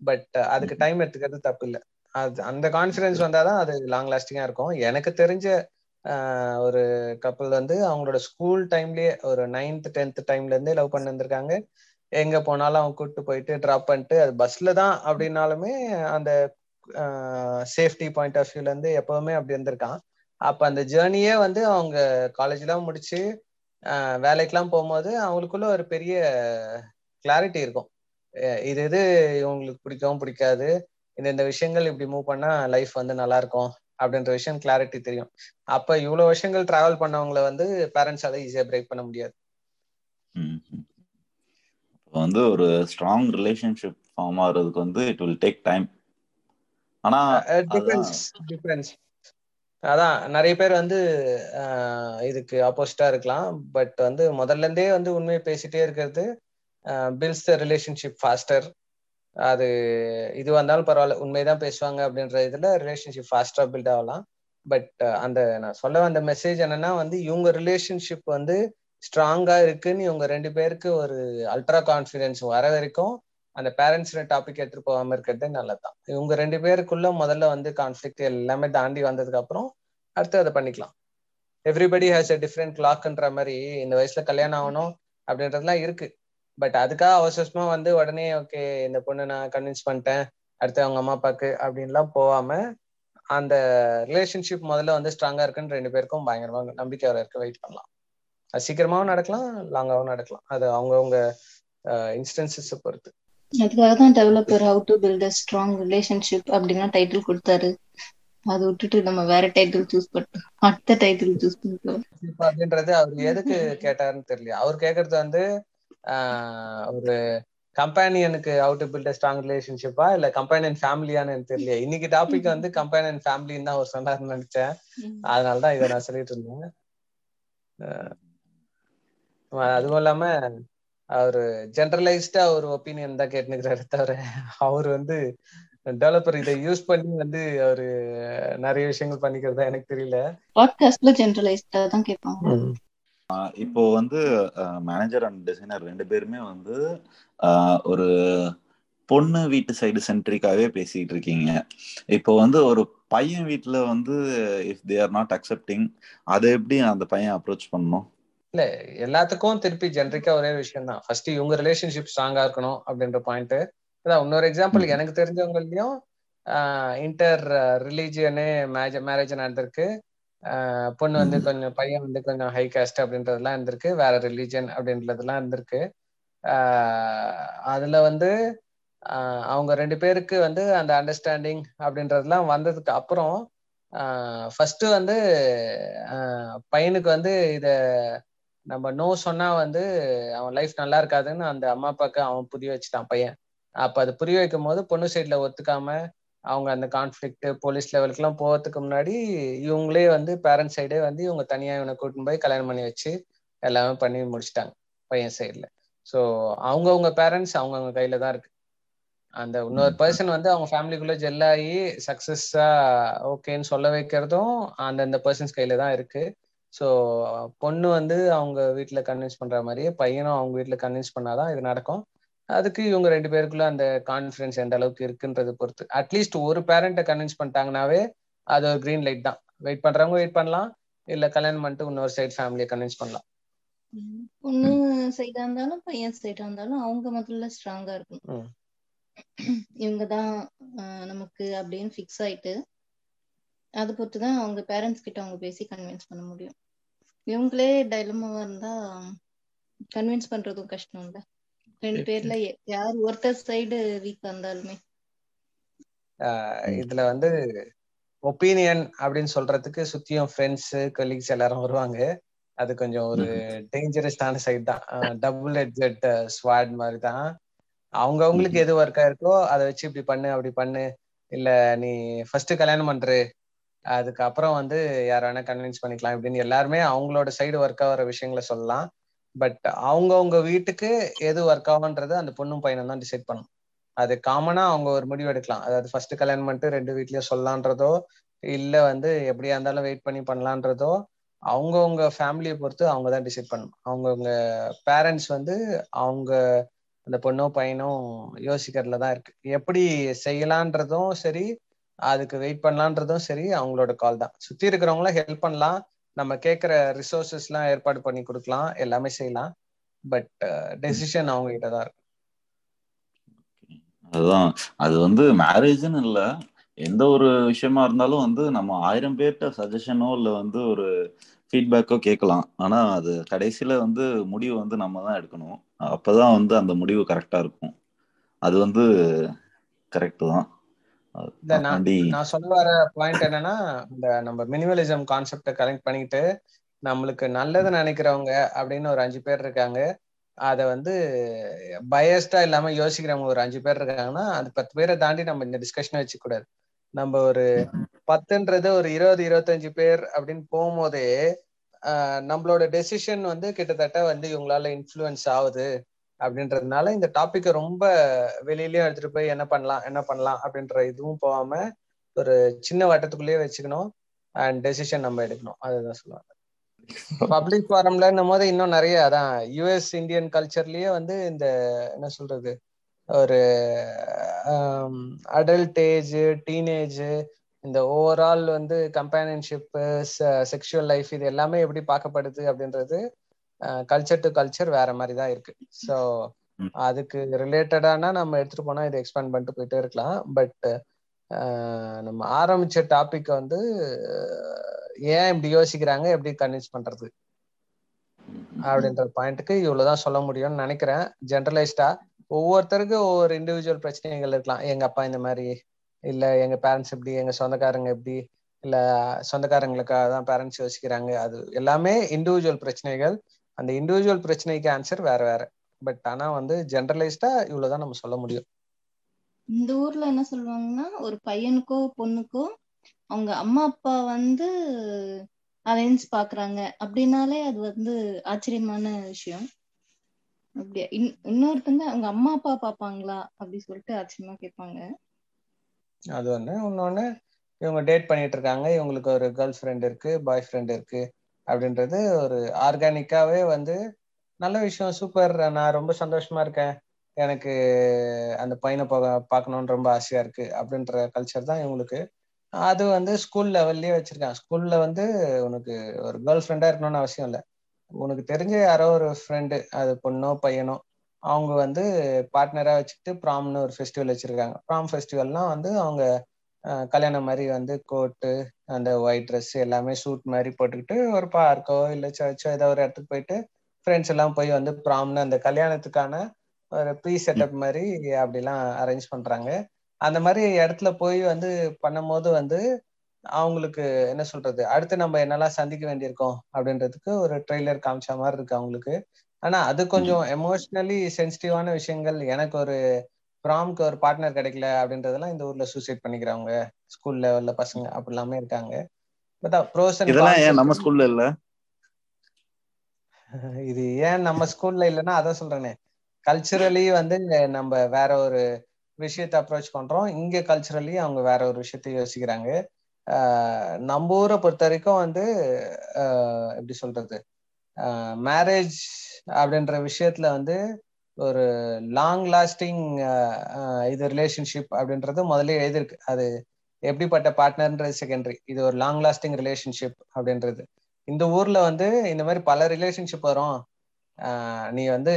பட் அதுக்கு டைம் எடுத்துக்கிறது தப்பு இல்லை. அது அந்த கான்ஃபிடன்ஸ் வந்தாதான் அது லாங் லாஸ்டிங்கா இருக்கும். எனக்கு தெரிஞ்ச ஒரு கப்பல் வந்து அவங்களோட ஸ்கூல் டைம்லயே ஒரு நைன்த் டென்த் டைம்ல இருந்தே லவ் பண்ணி வந்திருக்காங்க எங்க போனாலும் அவங்க கூட்டு போயிட்டு ட்ராப் பண்ணிட்டு அது பஸ்ல தான் அப்படின்னாலுமே அந்த சேஃப்டி பாயிண்ட் ஆஃப் வியூல இருந்து எப்பவுமே அப்படி இருந்திருக்கான். அப்ப அந்த ஜேர்னியே வந்து அவங்க காலேஜ்லாம் முடிச்சு வேலைக்கெல்லாம் போகும்போது அவங்களுக்குள்ள ஒரு பெரிய கிளாரிட்டி இருக்கும். இது இது இவங்களுக்கு பிடிக்கவும் பிடிக்காது. இந்த இந்த விஷயங்கள் இப்படி மூவ் பண்ணா லைஃப் வந்து நல்லா இருக்கும் அப்படின்ற விஷயம் கிளாரிட்டி தெரியும். அப்ப இவ்வளவு விஷயங்கள் டிராவல் பண்ணவங்கள வந்து பேரண்ட்ஸால ஈஸியா பிரேக் பண்ண முடியாது. வந்து ஒரு ஸ்ட்ராங் ரிலேஷன்ஷிப் ஃபார்ம் ஆகுறதுக்கு வந்து இட் வில் டேக் டைம் ஆனா டிஃபரன்ஸ் டிஃபரன்ஸ் அதான். நிறைய பேர் வந்து இதுக்கு ஆப்போசிட்டா இருக்கலாம். பட் வந்து முதல்ல இருந்தே வந்து உண்மையை பேசிட்டே இருக்கிறது பில்ஸ் த ரிலேஷன்ஷிப் ஃபாஸ்டர் அது இது வந்தாலும் பரவாயில்ல உண்மைதான் பேசுவாங்க அப்படின்ற இதுல ரிலேஷன்ஷிப் ஃபாஸ்டா பில்ட் ஆகலாம். பட் அந்த நான் சொல்ல வந்த மெசேஜ் என்னன்னா வந்து இவங்க ரிலேஷன்ஷிப் வந்து ஸ்ட்ராங்கா இருக்குன்னு இவங்க ரெண்டு பேருக்கு ஒரு அல்ட்ரா கான்ஃபிடன்ஸ் வர வரைக்கும் அந்த பேரண்ட்ஸ் டாபிக் எடுத்துட்டு போகாம இருக்கிறது நல்லதுதான். இவங்க ரெண்டு பேருக்குள்ள முதல்ல வந்து கான்ஃபிளிக்ட் எல்லாமே தாண்டி வந்ததுக்கு அப்புறம் அடுத்து அதை பண்ணிக்கலாம். எவ்ரிபடி ஹேஸ் எ டிஃப்ரெண்ட் கிளாக்ன்ற மாதிரி இந்த வயசுல கல்யாணம் ஆகணும் அப்படின்றதுலாம் இருக்கு. பட் அதுக்காக அவசரமா வந்து உடனே ஓகே இந்த பொண்ணு நான் கன்வின்ஸ் பண்ணிட்டேன். அடுத்து அவங்க அம்மா அப்பாக்கு அப்படின்லாம் போகாம அந்த ரிலேஷன்ஷிப் முதல்ல வந்து ஸ்ட்ராங்கா இருக்குன்னு ரெண்டு பேருக்கும் பயங்கரமா நம்பிக்கை வர இருக்க வெயிட் பண்ணலாம். அது சீக்கிரமாவும் நடக்கலாம் லாங்காவும் நடக்கலாம். அது அவங்கவுங்க இன்ஸ்டன்சஸ் பொறுத்து. அதுக்காக தான் developer how to build a strong relationship அப்படின்னா டைட்டில் கொடுத்தாரு. அதை விட்டுட்டு நம்ம வேற டைட்டில் சூஸ் பண்ணிட்டோம் அடுத்த டைட்டில் சூஸ் இப்ப அப்படின்றது அவர் எதுக்கு கேட்டாருன்னு தெரியல. அவர் கேக்குறது வந்து ஒரு கம்பேனியனுக்கு ஹவு டு பில்ட் ஸ்ட்ராங் ரிலேஷன்ஷிப்பா இல்ல கம்பேனியன் ஃபேமிலியான்னு எனக்கு தெரியல இன்னைக்கு டாபிக் வந்து கம்பேனியன் ஃபேமிலின்னு தான் அவர் சொன்னாருன்னு நினைச்சேன். அதனாலதான் இதை நான் சொல்லிட்டு இருந்தேன். அதுவும் இல்லாம அவரு ஜெனரலைஸ்டா ஒரு ஒப்பீனியன் தான் கேட்டுக்கிறாரு தவிர அவர் வந்து டெவலப்பர் இதை யூஸ் பண்ணி வந்து அவரு நிறைய விஷயங்கள் பண்ணிக்கிறதா எனக்கு தெரியல. பாட்காஸ்ட்ல ஜென்ரலைஸ்டா தான் கேட்பாங்க. இப்போ வந்து மேனேஜர் அண்ட் டிசைனர் ரெண்டு பேருமே வந்து ஒரு பொண்ணு வீட்டு சைடு சென்ட்ரிக்காவே பேசிட்டு இருக்கீங்க. இப்போ வந்து ஒரு பையன் வீட்டுல வந்து if they are not accepting அதை எப்படி அந்த பையன் அப்ரோச் பண்ணணும்? இல்ல எல்லாத்துக்கும் திருப்பி ஜென்ரிக்கா ஒரே விஷயம் தான். ஃபர்ஸ்ட் இவங்க ரிலேஷன்ஷிப் ஸ்ட்ராங்கா இருக்கணும் அப்படின்ற பாயிண்ட் அதான் இன்னொரு எக்ஸாம்பிள். எனக்கு தெரிஞ்சவங்களையும் இன்டர் ரிலீஜியனே மேரேஜ் மேரேஜ் நடந்திருக்கு. பொண்ணு வந்து கொஞ்சம் பையன் வந்து கொஞ்சம் ஹை காஸ்ட் அப்படின்றதுலாம் இருந்திருக்கு. வேற ரிலீஜன் அப்படின்றதுலாம் இருந்திருக்கு. அதுல வந்து அவங்க ரெண்டு பேருக்கு வந்து அந்த அண்டர்ஸ்டாண்டிங் அப்படின்றதெல்லாம் வந்ததுக்கு அப்புறம் ஃபர்ஸ்ட் வந்து பையனுக்கு வந்து இத நம்ம நோ சொன்னா வந்து அவன் லைஃப் நல்லா இருக்காதுன்னு அந்த அம்மா அப்பாவுக்கு அவன் புரிய வச்சுட்டான் பையன். அப்ப அது புரிய வைக்கும் போது பொண்ணு சைட்ல ஒத்துக்காம அவங்க அந்த கான்ஃபிளிக்ட் போலீஸ் லெவலுக்கு எல்லாம் போறதுக்கு முன்னாடி இவங்களே வந்து பேரண்ட்ஸ் சைடே வந்து இவங்க தனியா இவனை கூட்டின்னு போய் கல்யாணம் பண்ணி வச்சு எல்லாமே பண்ணி முடிச்சிட்டாங்க பையன் சைட்ல ஸோ அவங்கவுங்க பேரண்ட்ஸ் அவங்கவுங்க கையில தான் இருக்கு. அந்த இன்னொரு பர்சன் வந்து அவங்க ஃபேமிலிக்குள்ள ஜெல்லாகி சக்சஸா ஓகேன்னு சொல்ல வைக்கிறதும் அந்தந்த பர்சன்ஸ் கையில தான் இருக்கு. ஸோ பொண்ணு வந்து அவங்க வீட்டில் கன்வின்ஸ் பண்ற மாதிரியே பையனும் அவங்க வீட்டில் கன்வின்ஸ் பண்ணாதான் இது நடக்கும். அதுக்கு இவங்க ரெண்டு பேருக்குள்ள அந்த கான்ஃபிடன்ஸ் எந்த அளவுக்கு இருக்குன்றது பொறுத்து. அட்லீஸ்ட் ஒரு பேரண்ட்டை கன்வின்ஸ் பண்ணிட்டாங்கனாவே அது ஒரு கிரீன் லைட் தான். வெயிட் பண்றவங்க வெயிட் பண்ணலாம். இல்ல கல்யாணம் பண்ணிட்டு இன்னொரு சைடு ஃபேமிலியை கன்வின்ஸ் பண்ணலாம். பொண்ணு சைடா இருந்தாலும் பையன் சைடா இருந்தாலும் அவங்க முதல்ல ஸ்ட்ராங்கா இருக்கணும். ம். இவங்கதான் ஆஹ், நமக்கு அப்படின்னு ஃபிக்ஸ் ஆயிட்டு அதை பொறுத்து தான் அவங்க பேரண்ட்ஸ் கிட்ட அவங்க பேசி கன்வின்ஸ் பண்ண முடியும். இவங்களே டைலமாவா இருந்தா கன்வின்ஸ் பண்றதும் கஷ்டம் இல்ல ரெண்டு பேர்ல யார் ஒருத்தர் சைடு வீக்கா இருந்தாலுமே ஆஹ் இதுல வந்து ஒப்பீனியன் அப்படின்னு சொல்றதுக்கு சுத்தியும் ஃப்ரெண்ட்ஸ் கொலீக்ஸ் எல்லாரும் வருவாங்க. அது கொஞ்சம் ஒரு டேஞ்சரஸான சைட் தான் டபுள் ஹெட்ஜெட் ஸ்வாட் மாதிரி தான். அவங்க அவங்களுக்கு எது ஒர்க்கா இருக்கோ அதை வச்சு இப்படி பண்ணு அப்படி பண்ணு. இல்ல நீ ஃபர்ஸ்ட் கல்யாணம் பண்று. அதுக்கப்புறம் வந்து யார வேணா கன்வின்ஸ் பண்ணிக்கலாம் இப்படின்னு எல்லாருமே அவங்களோட சைடு ஒர்க் ஆகிற விஷயங்களை சொல்லலாம். பட் அவங்கவுங்க வீட்டுக்கு எது ஒர்க் ஆகுன்றது அந்த பொண்ணும் பையனும் தான் டிசைட் பண்ணும் அது காமனா அவங்க ஒரு முடிவு எடுக்கலாம். அதாவது ஃபர்ஸ்ட் கல்யாணம் பண்ணிட்டு ரெண்டு வீட்லயும் சொல்லலான்றதோ இல்ல வந்து எப்படியா இருந்தாலும் வெயிட் பண்ணி பண்ணலான்றதோ அவங்கவுங்க ஃபேமிலியை பொறுத்து அவங்க தான் டிசைட் பண்ணும் அவங்கவுங்க பேரண்ட்ஸ் வந்து அவங்க அந்த பொண்ணோ பையனோ யோசிக்கிறதுல தான் இருக்கு. எப்படி செய்யலான்றதும் சரி அதுக்கு வெயிட் பண்ணலான்றதும் சரி அவங்களோட கால் தான். சுத்தி இருக்கிறவங்களும் ஹெல்ப் பண்ணலாம். நம்ம கேட்குற ரிசோர்சஸ்லாம் ஏற்பாடு பண்ணி கொடுக்கலாம் எல்லாமே செய்யலாம். பட் டெசிஷன் அவங்க கிட்ட தான் இருக்கும் அதுதான். அது வந்து மேரேஜ்னு இல்லை. எந்த ஒரு விஷயமா இருந்தாலும் வந்து நம்ம ஆயிரம் பேர்கிட்ட சஜஷனோ இல்லை வந்து ஒரு ஃபீட்பேக்கோ கேட்கலாம். ஆனால் அது கடைசியில் வந்து முடிவு வந்து நம்ம தான் எடுக்கணும். அப்போ தான் வந்து அந்த முடிவு கரெக்டாக இருக்கும். அது வந்து கரெக்டு தான். நான் சொல்ல வர பாயிண்ட் என்னன்னா இந்த நம்ம மினிமலிசம் கான்செப்டை கனெக்ட் பண்ணிக்கிட்டு நம்மளுக்கு நல்லது நினைக்கிறவங்க அப்படின்னு ஒரு அஞ்சு பேர் இருக்காங்க. அதை வந்து பயஸ்டா இல்லாம யோசிக்கிறவங்க ஒரு அஞ்சு பேர் இருக்காங்கன்னா அது பத்து பேரை தாண்டி நம்ம இந்த டிஸ்கஷனை வச்சுக்க கூடாது நம்ம ஒரு பத்துன்றது ஒரு இருபது இருபத்தஞ்சு பேர் அப்படின்னு போகும்போதே நம்மளோட டெசிஷன் வந்து கிட்டத்தட்ட வந்து இவங்களால இன்ஃப்ளூயன்ஸ் ஆகுது. அப்படின்றதுனால இந்த டாப்பிக்கை ரொம்ப வெளியிலயும் எடுத்துட்டு போய் என்ன பண்ணலாம் என்ன பண்ணலாம் அப்படின்ற இதுவும் போகாம ஒரு சின்ன வட்டத்துக்குள்ளேயே வச்சுக்கணும். அண்ட் டெசிஷன் நம்ம எடுக்கணும். அதுதான் சொல்லுவாங்க. பப்ளிக் ஃபாரம்லன்னும் போது இன்னும் நிறைய அதான் யூஎஸ் இந்தியன் கல்ச்சர்லயே வந்து இந்த என்ன சொல்றது ஒரு அடல்ட் ஏஜ் டீனேஜ் இந்த ஓவரால் வந்து கம்பேனியன்ஷிப்பு செக்ஷுவல் லைஃப் இது எல்லாமே எப்படி பார்க்கப்படுது அப்படின்றது கல்ச்சர் டு கல்ச்சர் வேற மாதிரி தான் இருக்கு. ஸோ அதுக்கு ரிலேட்டடானா நம்ம எடுத்துட்டு போனா இதை எக்ஸ்பேண்ட் பண்ணிட்டு போயிட்டே இருக்கலாம். பட் நம்ம ஆரம்பிச்ச டாபிக் வந்து ஏன் இப்படி யோசிக்கிறாங்க எப்படி கன்வின்ஸ் பண்றது? அப்படின்ற பாயிண்ட்டுக்கு இவ்வளவுதான் சொல்ல முடியும்னு நினைக்கிறேன். ஜென்ரலைஸ்டா ஒவ்வொருத்தருக்கும் ஒவ்வொரு இண்டிவிஜுவல் பிரச்சனைகள் இருக்கலாம். எங்க அப்பா இந்த மாதிரி இல்ல எங்க பேரண்ட்ஸ் எப்படி எங்க சொந்தக்காரங்க எப்படி இல்ல சொந்தக்காரங்களுக்காக தான் பேரண்ட்ஸ் யோசிக்கிறாங்க. அது எல்லாமே இண்டிவிஜுவல் பிரச்சனைகள். அந்த இண்டிவிஜுவல் பிரச்சனைக்கு ஆன்சர் வேற வேற. பட் ஆனா வந்து ஜென்ரலைஸ்டா இவ்வளவுதான் நம்ம சொல்ல முடியும். இந்த ஊர்ல என்ன சொல்லுவாங்கன்னா ஒரு பையனுக்கோ பொண்ணுக்கோ அவங்க அம்மா அப்பா வந்து அரேஞ்ச் பாக்குறாங்க. அப்படின்னாலே அது வந்து ஆச்சரியமான விஷயம். அப்படியா இன்னொருத்தங்க அவங்க அம்மா அப்பா பாப்பாங்களா? அப்படி சொல்லிட்டு ஆச்சரியமா கேட்பாங்க. அது ஒண்ணு இன்னொன்னு இவங்க டேட் பண்ணிட்டு இருக்காங்க. இவங்களுக்கு ஒரு கேர்ள் ஃப்ரெண்ட் இருக்கு பாய் ஃப்ரெண்ட் இருக்கு. அப்படின்றது ஒரு ஆர்கானிக்காவே வந்து நல்ல விஷயம் சூப்பர். நான் ரொம்ப சந்தோஷமா இருக்கேன். எனக்கு அந்த பையனை போக பார்க்கணும்னு ரொம்ப ஆசையா இருக்கு அப்படின்ற கல்ச்சர் தான் இவங்களுக்கு. அது வந்து ஸ்கூல் லெவல்லயே வச்சிருக்காங்க ஸ்கூல்ல வந்து உனக்கு ஒரு கேர்ள் ஃப்ரெண்டா இருக்கணும்னு அவசியம் இல்லை. உனக்கு தெரிஞ்ச யாரோ ஒரு ஃப்ரெண்டு அது பொண்ணோ பையனோ அவங்க வந்து பார்ட்னரா வச்சுட்டு ப்ராம்னு ஒரு ஃபெஸ்டிவல் வச்சிருக்காங்க. ப்ராம் ஃபெஸ்டிவல்லாம் வந்து அவங்க கல்யாணம் மாதிரி வந்து கோட்டு அந்த ஒயிட் ட்ரெஸ் எல்லாமே சூட் மாதிரி போட்டுக்கிட்டு ஒரு பார்க்கோ இல்லை சர்ச்சோ ஏதோ ஒரு இடத்துக்கு போயிட்டு ஃப்ரெண்ட்ஸ் எல்லாம் போய் வந்து ப்ராம்னு அந்த கல்யாணத்துக்கான ஒரு ப்ரீ செட்டப் மாதிரி அப்படிலாம் அரேஞ்ச் பண்றாங்க. அந்த மாதிரி இடத்துல போய் வந்து பண்ணும்போது வந்து அவங்களுக்கு என்ன சொல்றது? அடுத்து நம்ம என்னெல்லாம் சந்திக்க வேண்டியிருக்கோம் அப்படின்றதுக்கு ஒரு ட்ரெய்லர் காமிச்ச மாதிரி இருக்கு அவங்களுக்கு. ஆனா அது கொஞ்சம் எமோஷனலி சென்சிட்டிவான விஷயங்கள். எனக்கு ஒரு ப்ராம்க்கு ஒரு பார்ட்னர் கிடைக்கல அப்படின்றதெல்லாம் இந்த ஊர்ல சூசைட் பண்ணிக்கிறவங்க. ஸ்கூல் லெவல்ல பசங்க அப்படி எல்லாமே இருக்காங்க. பட் ப்ரோஸ் இதெல்லாம் ஏன் நம்ம ஸ்கூல்ல இல்ல? இது ஏன் நம்ம ஸ்கூல்ல இல்லைன்னா அதான் சொல்றேனே. கல்ச்சுரலி வந்து நம்ம வேற ஒரு விஷயத்த அப்ரோச் பண்றோம். இங்க கல்ச்சுரலி அவங்க வேற ஒரு விஷயத்த யோசிக்கிறாங்க. நம்ம ஊரை பொறுத்த வரைக்கும் வந்து எப்படி சொல்றது? மேரேஜ் அப்படின்ற விஷயத்துல வந்து ஒரு லாங் லாஸ்டிங் இது ரிலேஷன்ஷிப் அப்படின்றது முதல்ல எழுதிருக்கு அது எப்படிப்பட்ட பார்ட்னர்ன்றது செகண்டரி இது ஒரு லாங் லாஸ்டிங் ரிலேஷன்ஷிப் அப்படின்றது. இந்த ஊர்ல வந்து இந்த மாதிரி பல ரிலேஷன்ஷிப் வரும். நீ வந்து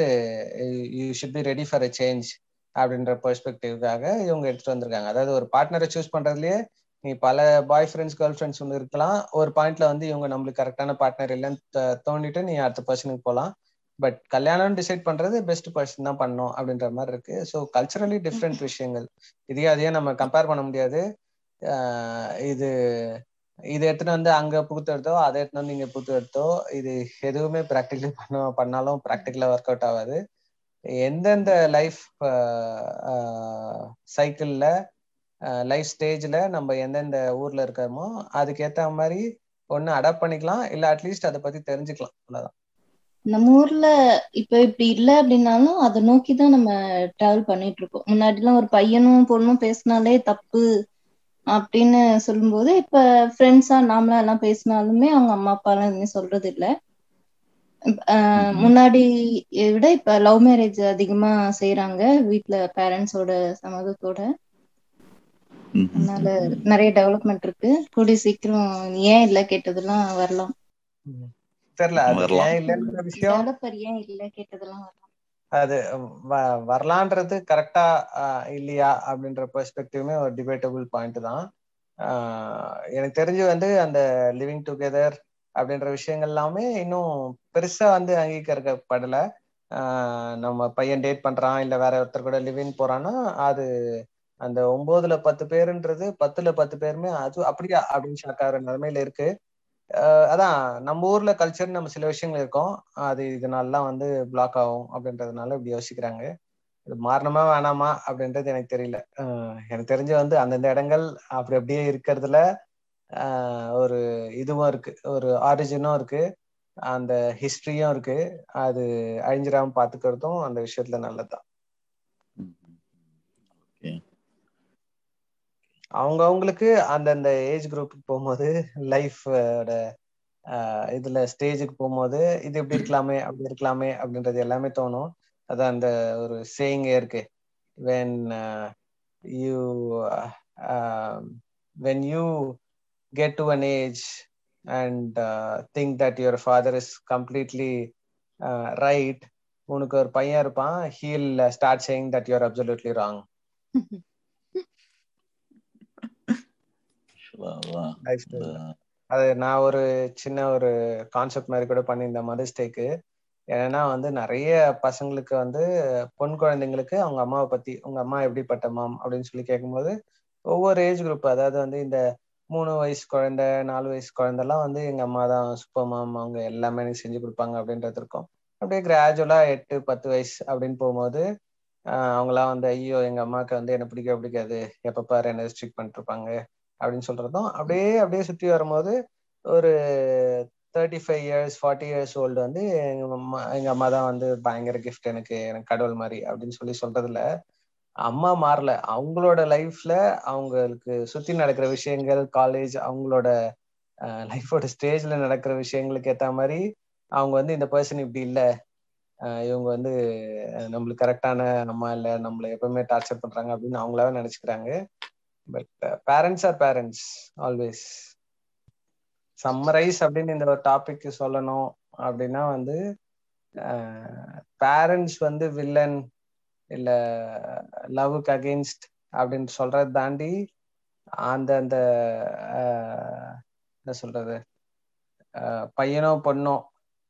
you should be ready for a change அப்படின்ற பெர்ஸ்பெக்டிவ்காக இவங்க எடுத்துட்டு வந்திருக்காங்க. அதாவது ஒரு பார்ட்னரை சூஸ் பண்றதுலயே நீ பல பாய் ஃப்ரெண்ட்ஸ் கேர்ள் ஃப்ரெண்ட்ஸ் ஒன்று இருக்கலாம். ஒரு பாயிண்ட்ல வந்து இவங்க நம்மளுக்கு கரெக்டான பார்ட்னர் இல்லைன்னு தோண்டிட்டு நீ அடுத்த பர்சனுக்கு போகலாம் பட் கல்யாணம் டிசைட் பண்றது பெஸ்ட் பர்சன் தான் பண்ணும் அப்படின்ற மாதிரி இருக்கு. ஸோ கல்ச்சரலி டிஃப்ரெண்ட் விஷயங்கள். இதையே அதையே நம்ம கம்பேர் பண்ண முடியாது. இது இது எடுத்துட்டு வந்து அங்க புகுத்து எடுத்தோ அதை எடுத்துட்டு வந்து இங்க புகுத்து எடுத்தோ இது எதுவுமே ப்ராக்டிக்கலி பண்ண பண்ணாலும் ப்ராக்டிக்கலா ஒர்க் அவுட் ஆகாது. எந்தெந்த லைஃப் சைக்கிள்ல லைஃப் ஸ்டேஜ்ல நம்ம எந்தெந்த ஊர்ல இருக்கிறோமோ அதுக்கேத்த மாதிரி ஒண்ணு அடாப்ட் பண்ணிக்கலாம். இல்ல அட்லீஸ்ட் அதை பத்தி தெரிஞ்சுக்கலாம். அவ்வளவுதான். நம்ம ஊர்ல இப்ப இப்படி இல்ல அப்படின்னாலும் அதை நோக்கிதான் நம்ம டிராவல் பண்ணிட்டு இருக்கோம். முன்னாடி எல்லாம் ஒரு பையனும் பொண்ணும் பேசினாலே தப்பு அப்படின்னு சொல்லும்போது இப்ப ஃப்ரெண்ட்ஸா நாமளா எல்லாம் பேசினாலுமே அவங்க அம்மா அப்பா எல்லாம் எதுவுமே சொல்றது இல்ல முன்னாடி விட இப்ப லவ் மேரேஜ் அதிகமா செய்யறாங்க வீட்டுல பேரண்ட்ஸோட ம், அதனால. நிறைய டெவலப்மெண்ட் இருக்கு. கூடிய சீக்கிரம் ஏன் இல்ல கேட்டதெல்லாம் வரலாம். தெரியல ஏன் இல்ல கேட்டதெல்லாம் வரலாம். அது வ- வரலான்றது கரெக்டா இல்லையா அப்படின்ற பெர்ஸ்பெக்டிவ்மே ஒரு டிபேட்டபிள் பாயிண்ட் தான். எனக்கு தெரிஞ்சு வந்து அந்த லிவிங் டுகெதர் அப்படின்ற விஷயங்கள் எல்லாமே இன்னும் பெருசா வந்து அங்கீகரிக்கப்படல. நம்ம பையன் டேட் பண்றான் இல்ல வேற ஒருத்தர் கூட லிவிங் போறான்னா அது அந்த ஒன்பதுல பத்து பேருன்றது பத்துல பத்து பேருமே அது அப்படியா அப்படின்னு ஷாக்கார நிலைமையில இருக்கு. அதான் நம்ம ஊர்ல கல்ச்சர் நம்ம சில விஷயங்கள் இருக்கோம். அது இதனாலலாம் வந்து பிளாக் ஆகும் அப்படின்றதுனால இப்படி யோசிக்கிறாங்க. இது மாறணுமா வேணாமா அப்படின்றது எனக்கு தெரியல. எனக்கு தெரிஞ்சு வந்து அந்தந்த இடங்கள் அப்படி அப்படியே இருக்கிறதுல ஒரு இதுவும் இருக்கு. ஒரு ஆரிஜினும் இருக்கு. அந்த ஹிஸ்டரியும் இருக்கு. அது அழிஞ்சிடாம பாத்துக்கிறதும் அந்த விஷயத்துல நல்லதுதான். அவங்க அவங்களுக்கு அந்தந்த ஏஜ் குரூப்புக்கு போகும்போது லைஃபோட இதுல ஸ்டேஜுக்கு போகும்போது இது இப்படி இருக்கலாமே அப்படி இருக்கலாமே அப்படின்றது எல்லாமே தோணும். அதான் அந்த ஒரு சேயிங் இருக்கு. When you when you get to an age and think that your father is completely right உனக்கு ஒரு பையன் இருப்பான் he'll start saying that you're absolutely wrong life அது நான் ஒரு சின்ன ஒரு கான்செப்ட் மாதிரி கூட பண்ணியிருந்தேன் மதர்ஸ் டேக்கு ஏன்னா வந்து நிறைய பசங்களுக்கு வந்து பொன் குழந்தைங்களுக்கு அவங்க அம்மாவை பத்தி உங்க அம்மா எப்படிப்பட்ட மாம் அப்படின்னு சொல்லி கேட்கும்போது ஒவ்வொரு ஏஜ் குரூப் அதாவது வந்து இந்த மூணு வயசு குழந்தை நாலு வயசு குழந்தைலாம் வந்து எங்க அம்மா தான் சூப்பர் மாம் அவங்க எல்லாமே எனக்கு செஞ்சு கொடுப்பாங்க அப்படின்றது இருக்கும். அப்படியே கிராஜுவலா எட்டு பத்து வயசு அப்படின்னு போகும்போது அவங்களாம் வந்து ஐயோ எங்க அம்மாவுக்கு வந்து என்ன பிடிக்க பிடிக்காது. எப்ப பாரு என்ன ரெஸ்ட்ரிக்ட் பண்ணிட்டு இருப்பாங்க. அப்படின்னு சொல்றதும் அப்படியே அப்படியே சுத்தி வரும்போது ஒரு thirty five years forty years old வந்து எங்க அம்மா எங்க அம்மா தான் வந்து பயங்கர கிஃப்ட் எனக்கு எனக்கு கடவுள் மாதிரி அப்படின்னு சொல்லி சொல்றதுல அம்மா மாறல. அவங்களோட லைஃப்ல அவங்களுக்கு சுத்தி நடக்கிற விஷயங்கள் காலேஜ் அவங்களோட லைஃபோட ஸ்டேஜ்ல நடக்கிற விஷயங்களுக்கு ஏத்த மாதிரி அவங்க வந்து இந்த பர்சன் இப்படி இல்லை. இவங்க வந்து நம்மளுக்கு கரெக்டான அம்மா இல்லை நம்மள எப்பவுமே டார்ச்சர் பண்றாங்க அப்படின்னு அவங்களாவே நினைச்சுக்கிறாங்க. But parents are parents always summarise அப்படின்னு இந்த ஒரு டாபிக் சொல்லணும் அப்படின்னா வந்து பேரண்ட்ஸ் வந்து வில்லன் இல்ல லவ்க்கு அகெயின்ஸ்ட் அப்படின்னு சொல்றத தாண்டி அந்த அந்த என்ன சொல்றது? பையனோ பொண்ணோ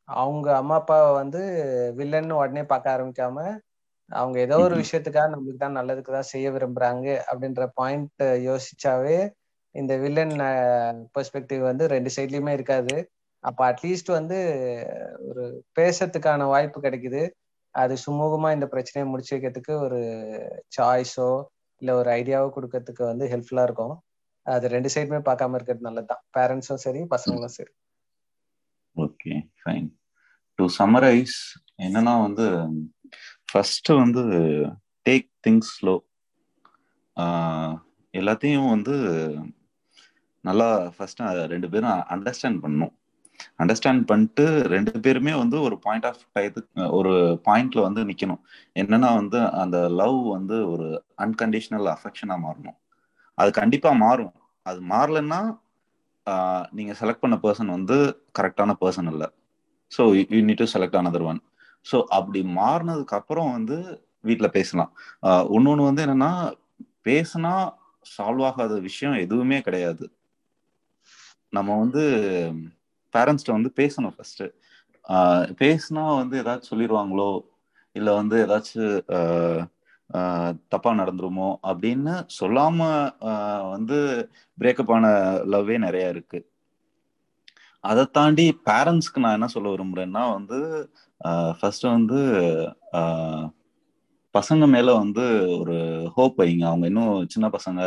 அவங்க அம்மா அப்பாவை வந்து வில்லன்னு உடனே பார்க்க ஆரம்பிக்காம அவங்க ஏதோ ஒரு விஷயத்துக்காக நம்மளுக்கு தான் நல்லதுக்கு தான் செய்ய விரும்புறாங்க அப்படின்ற பாயிண்ட் யோசிச்சாவே இந்த வில்லன் பெர்ஸ்பெக்டிவ் வந்து ரெண்டு சைட்லயுமே இருக்காது. அப்ப அட்லீஸ்ட் வந்து ஒரு பேசுறதுக்கான வாய்ப்பு கிடைக்குது. அது சுமூகமா இந்த பிரச்சனையை முடிச்சு வைக்கிறதுக்கு ஒரு சாய்ஸோ இல்ல ஒரு ஐடியாவோ கொடுக்கறதுக்கு வந்து ஹெல்ப்ஃபுல்லா இருக்கும். அது ரெண்டு சைடுமே பார்க்காம இருக்கிறது நல்லதுதான். பேரண்ட்ஸும் சரி பசங்களும் சரி. ஓகே ஃபைன் டு சம்மரைஸ் என்னன்னா வந்து ஃபஸ்ட்டு வந்து டேக் திங்ஸ் ஸ்லோ எல்லாத்தையும் வந்து நல்லா ஃபஸ்ட்டு ரெண்டு பேரும் அண்டர்ஸ்டாண்ட் பண்ணணும். அண்டர்ஸ்டாண்ட் பண்ணிட்டு ரெண்டு பேருமே வந்து ஒரு பாயிண்ட் ஆஃப் டயத்துக்கு ஒரு பாயிண்ட்ல வந்து நிக்கணும். என்னன்னா வந்து அந்த லவ் வந்து ஒரு அன்கண்டிஷனல் அஃபெக்ஷனா மாறணும். அது கண்டிப்பா மாறும். அது மாறலன்னா நீங்க செலக்ட் பண்ண பர்சன் வந்து கரெக்டான பர்சன் இல்லை so you need to select another one so அப்படி மாறினதுக்கு அப்புறம் வந்து வீட்டில் பேசலாம். இன்னொன்று வந்து என்னன்னா பேசினா சால்வ் ஆகாத விஷயம் எதுவுமே கிடையாது. நம்ம வந்து பேரண்ட்ஸ்ட வந்து பேசணும் ஃபர்ஸ்ட் பேசினா வந்து ஏதாச்சும் சொல்லிடுவாங்களோ இல்லை வந்து ஏதாச்சும் தப்பா நடந்துருமோ? அப்படின்னு சொல்லாம வந்து பிரேக்கப் ஆன லவ்வே நிறைய இருக்கு. அதை தாண்டி பேரண்ட்ஸ்க்கு நான் என்ன சொல்ல விரும்புறேன்னா வந்து ஃபர்ஸ்ட் வந்து பசங்க மேல வந்து ஒரு ஹோப் வைங்க. அவங்க இன்னும் சின்ன பசங்க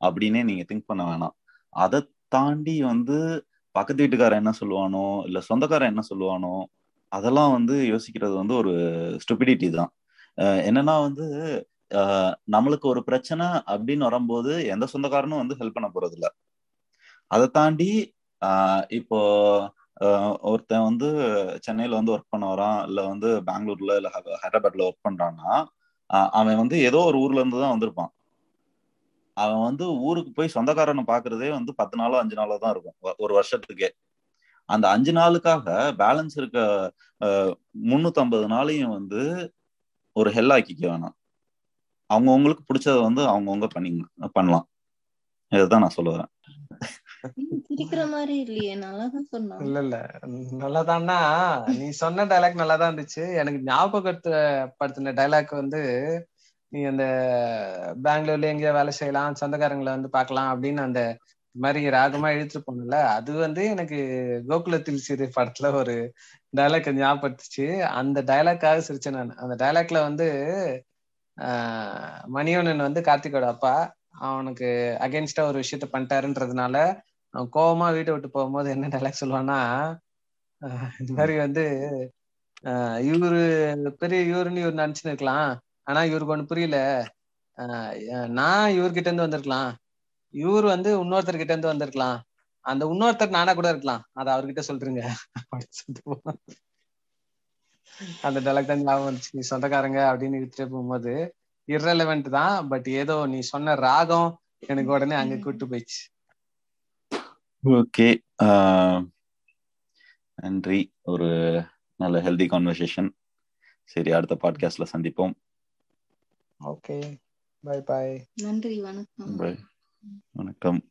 அப்படின்னே நீங்க திங்க் பண்ண வேணாம். அதை தாண்டி வந்து பக்கத்து வீட்டுக்காரன் என்ன சொல்லுவானோ இல்ல சொந்தக்காரன் என்ன சொல்லுவானோ அதெல்லாம் வந்து யோசிக்கிறது வந்து ஒரு ஸ்டூபிடிட்டி தான். என்னன்னா வந்து நம்மளுக்கு ஒரு பிரச்சனை அப்படின்னு வரும்போது எந்த சொந்தக்காரனும் வந்து ஹெல்ப் பண்ண போறது இல்லை அதை தாண்டி இப்போ ஒருத்தன் வந்து சென்னையில வந்து ஒர்க் பண்ண வரான் இல்ல வந்து பெங்களூர்ல இல்ல ஹைதராபாத்ல ஒர்க் பண்றான்னா அவன் வந்து ஏதோ ஒரு ஊர்ல இருந்து தான் வந்திருப்பான். அவன் வந்து ஊருக்கு போய் சொந்தக்காரனை பாக்குறதே வந்து பத்து நாளோ அஞ்சு நாளோ தான் இருக்கும். ஒரு வருஷத்துக்கே. அந்த அஞ்சு நாளுக்காக பேலன்ஸ் இருக்க முன்னூத்தி ஐம்பது நாளையும் வந்து ஒரு ஹெல் ஆக்கிக்க வேணாம். அவங்கவுங்களுக்கு பிடிச்சத வந்து அவங்கவுங்க பண்ணி பண்ணலாம். இதுதான் நான் சொல்லுவேன் சிரிக்கிற மாதிரி இல்லையே நல்லாதான் சொன்னான். இல்ல இல்ல நல்லாதான்னா நீ சொன்ன டைலாக் நல்லாதான் இருந்துச்சு. எனக்கு ஞாபகப்படுத்தின டைலாக் வந்து நீ அந்த பெங்களூர்ல எங்கேயோ வேலை செய்யலாம் சொந்தக்காரங்களை வந்து பார்க்கலாம் அப்படின்னு அந்த மாதிரி ராகமா இழுத்துட்டு போனல அது வந்து எனக்கு கோகுலத்தில் சிறு படத்துல ஒரு டைலாக் ஞாபகப்படுத்துச்சு. அந்த டைலாக்காக சிரிச்சேன் நான். அந்த டைலாக்ல வந்து ஆஹ் மணியோனன் வந்து கார்த்திகோட அப்பா அவனுக்கு அகேன்ஸ்டா ஒரு விஷயத்த பண்ணிட்டாருன்றதுனால அவன் கோபமா வீட்டை விட்டு போகும்போது என்ன டைலாக் சொல்லுவான்னா இந்த மாதிரி வந்து ஆஹ் இவரு பெரிய இவருன்னு இவர் நினைச்சுன்னு இருக்கலாம் ஆனா இவருக்கு ஒண்ணு புரியல. நான் இவர்கிட்ட இருந்து வந்திருக்கலாம். இவர் வந்து இன்னொருத்தர் கிட்ட இருந்து வந்திருக்கலாம். அந்த இன்னொருத்தர் நானா கூட இருக்கலாம். அதை அவர்கிட்ட சொல்றீங்க அந்த டைலாக் தான் ஞாபகம் வந்துச்சு. நீ சொந்தக்காரங்க அப்படின்னு இழுத்துட்டு போகும்போது இரலவெண்ட் தான் பட் ஏதோ நீ சொன்ன ராகம் எனக்கு உடனே அங்க கூட்டு போயிடுச்சு. ஓகே நன்றி. ஒரு நல்ல ஹெல்தி கான்வர்சேஷன் சரி அடுத்த பாட்காஸ்ட்ல சந்திப்போம். ஓகே பை பை நன்றி வணக்கம். Bye. வணக்கம்.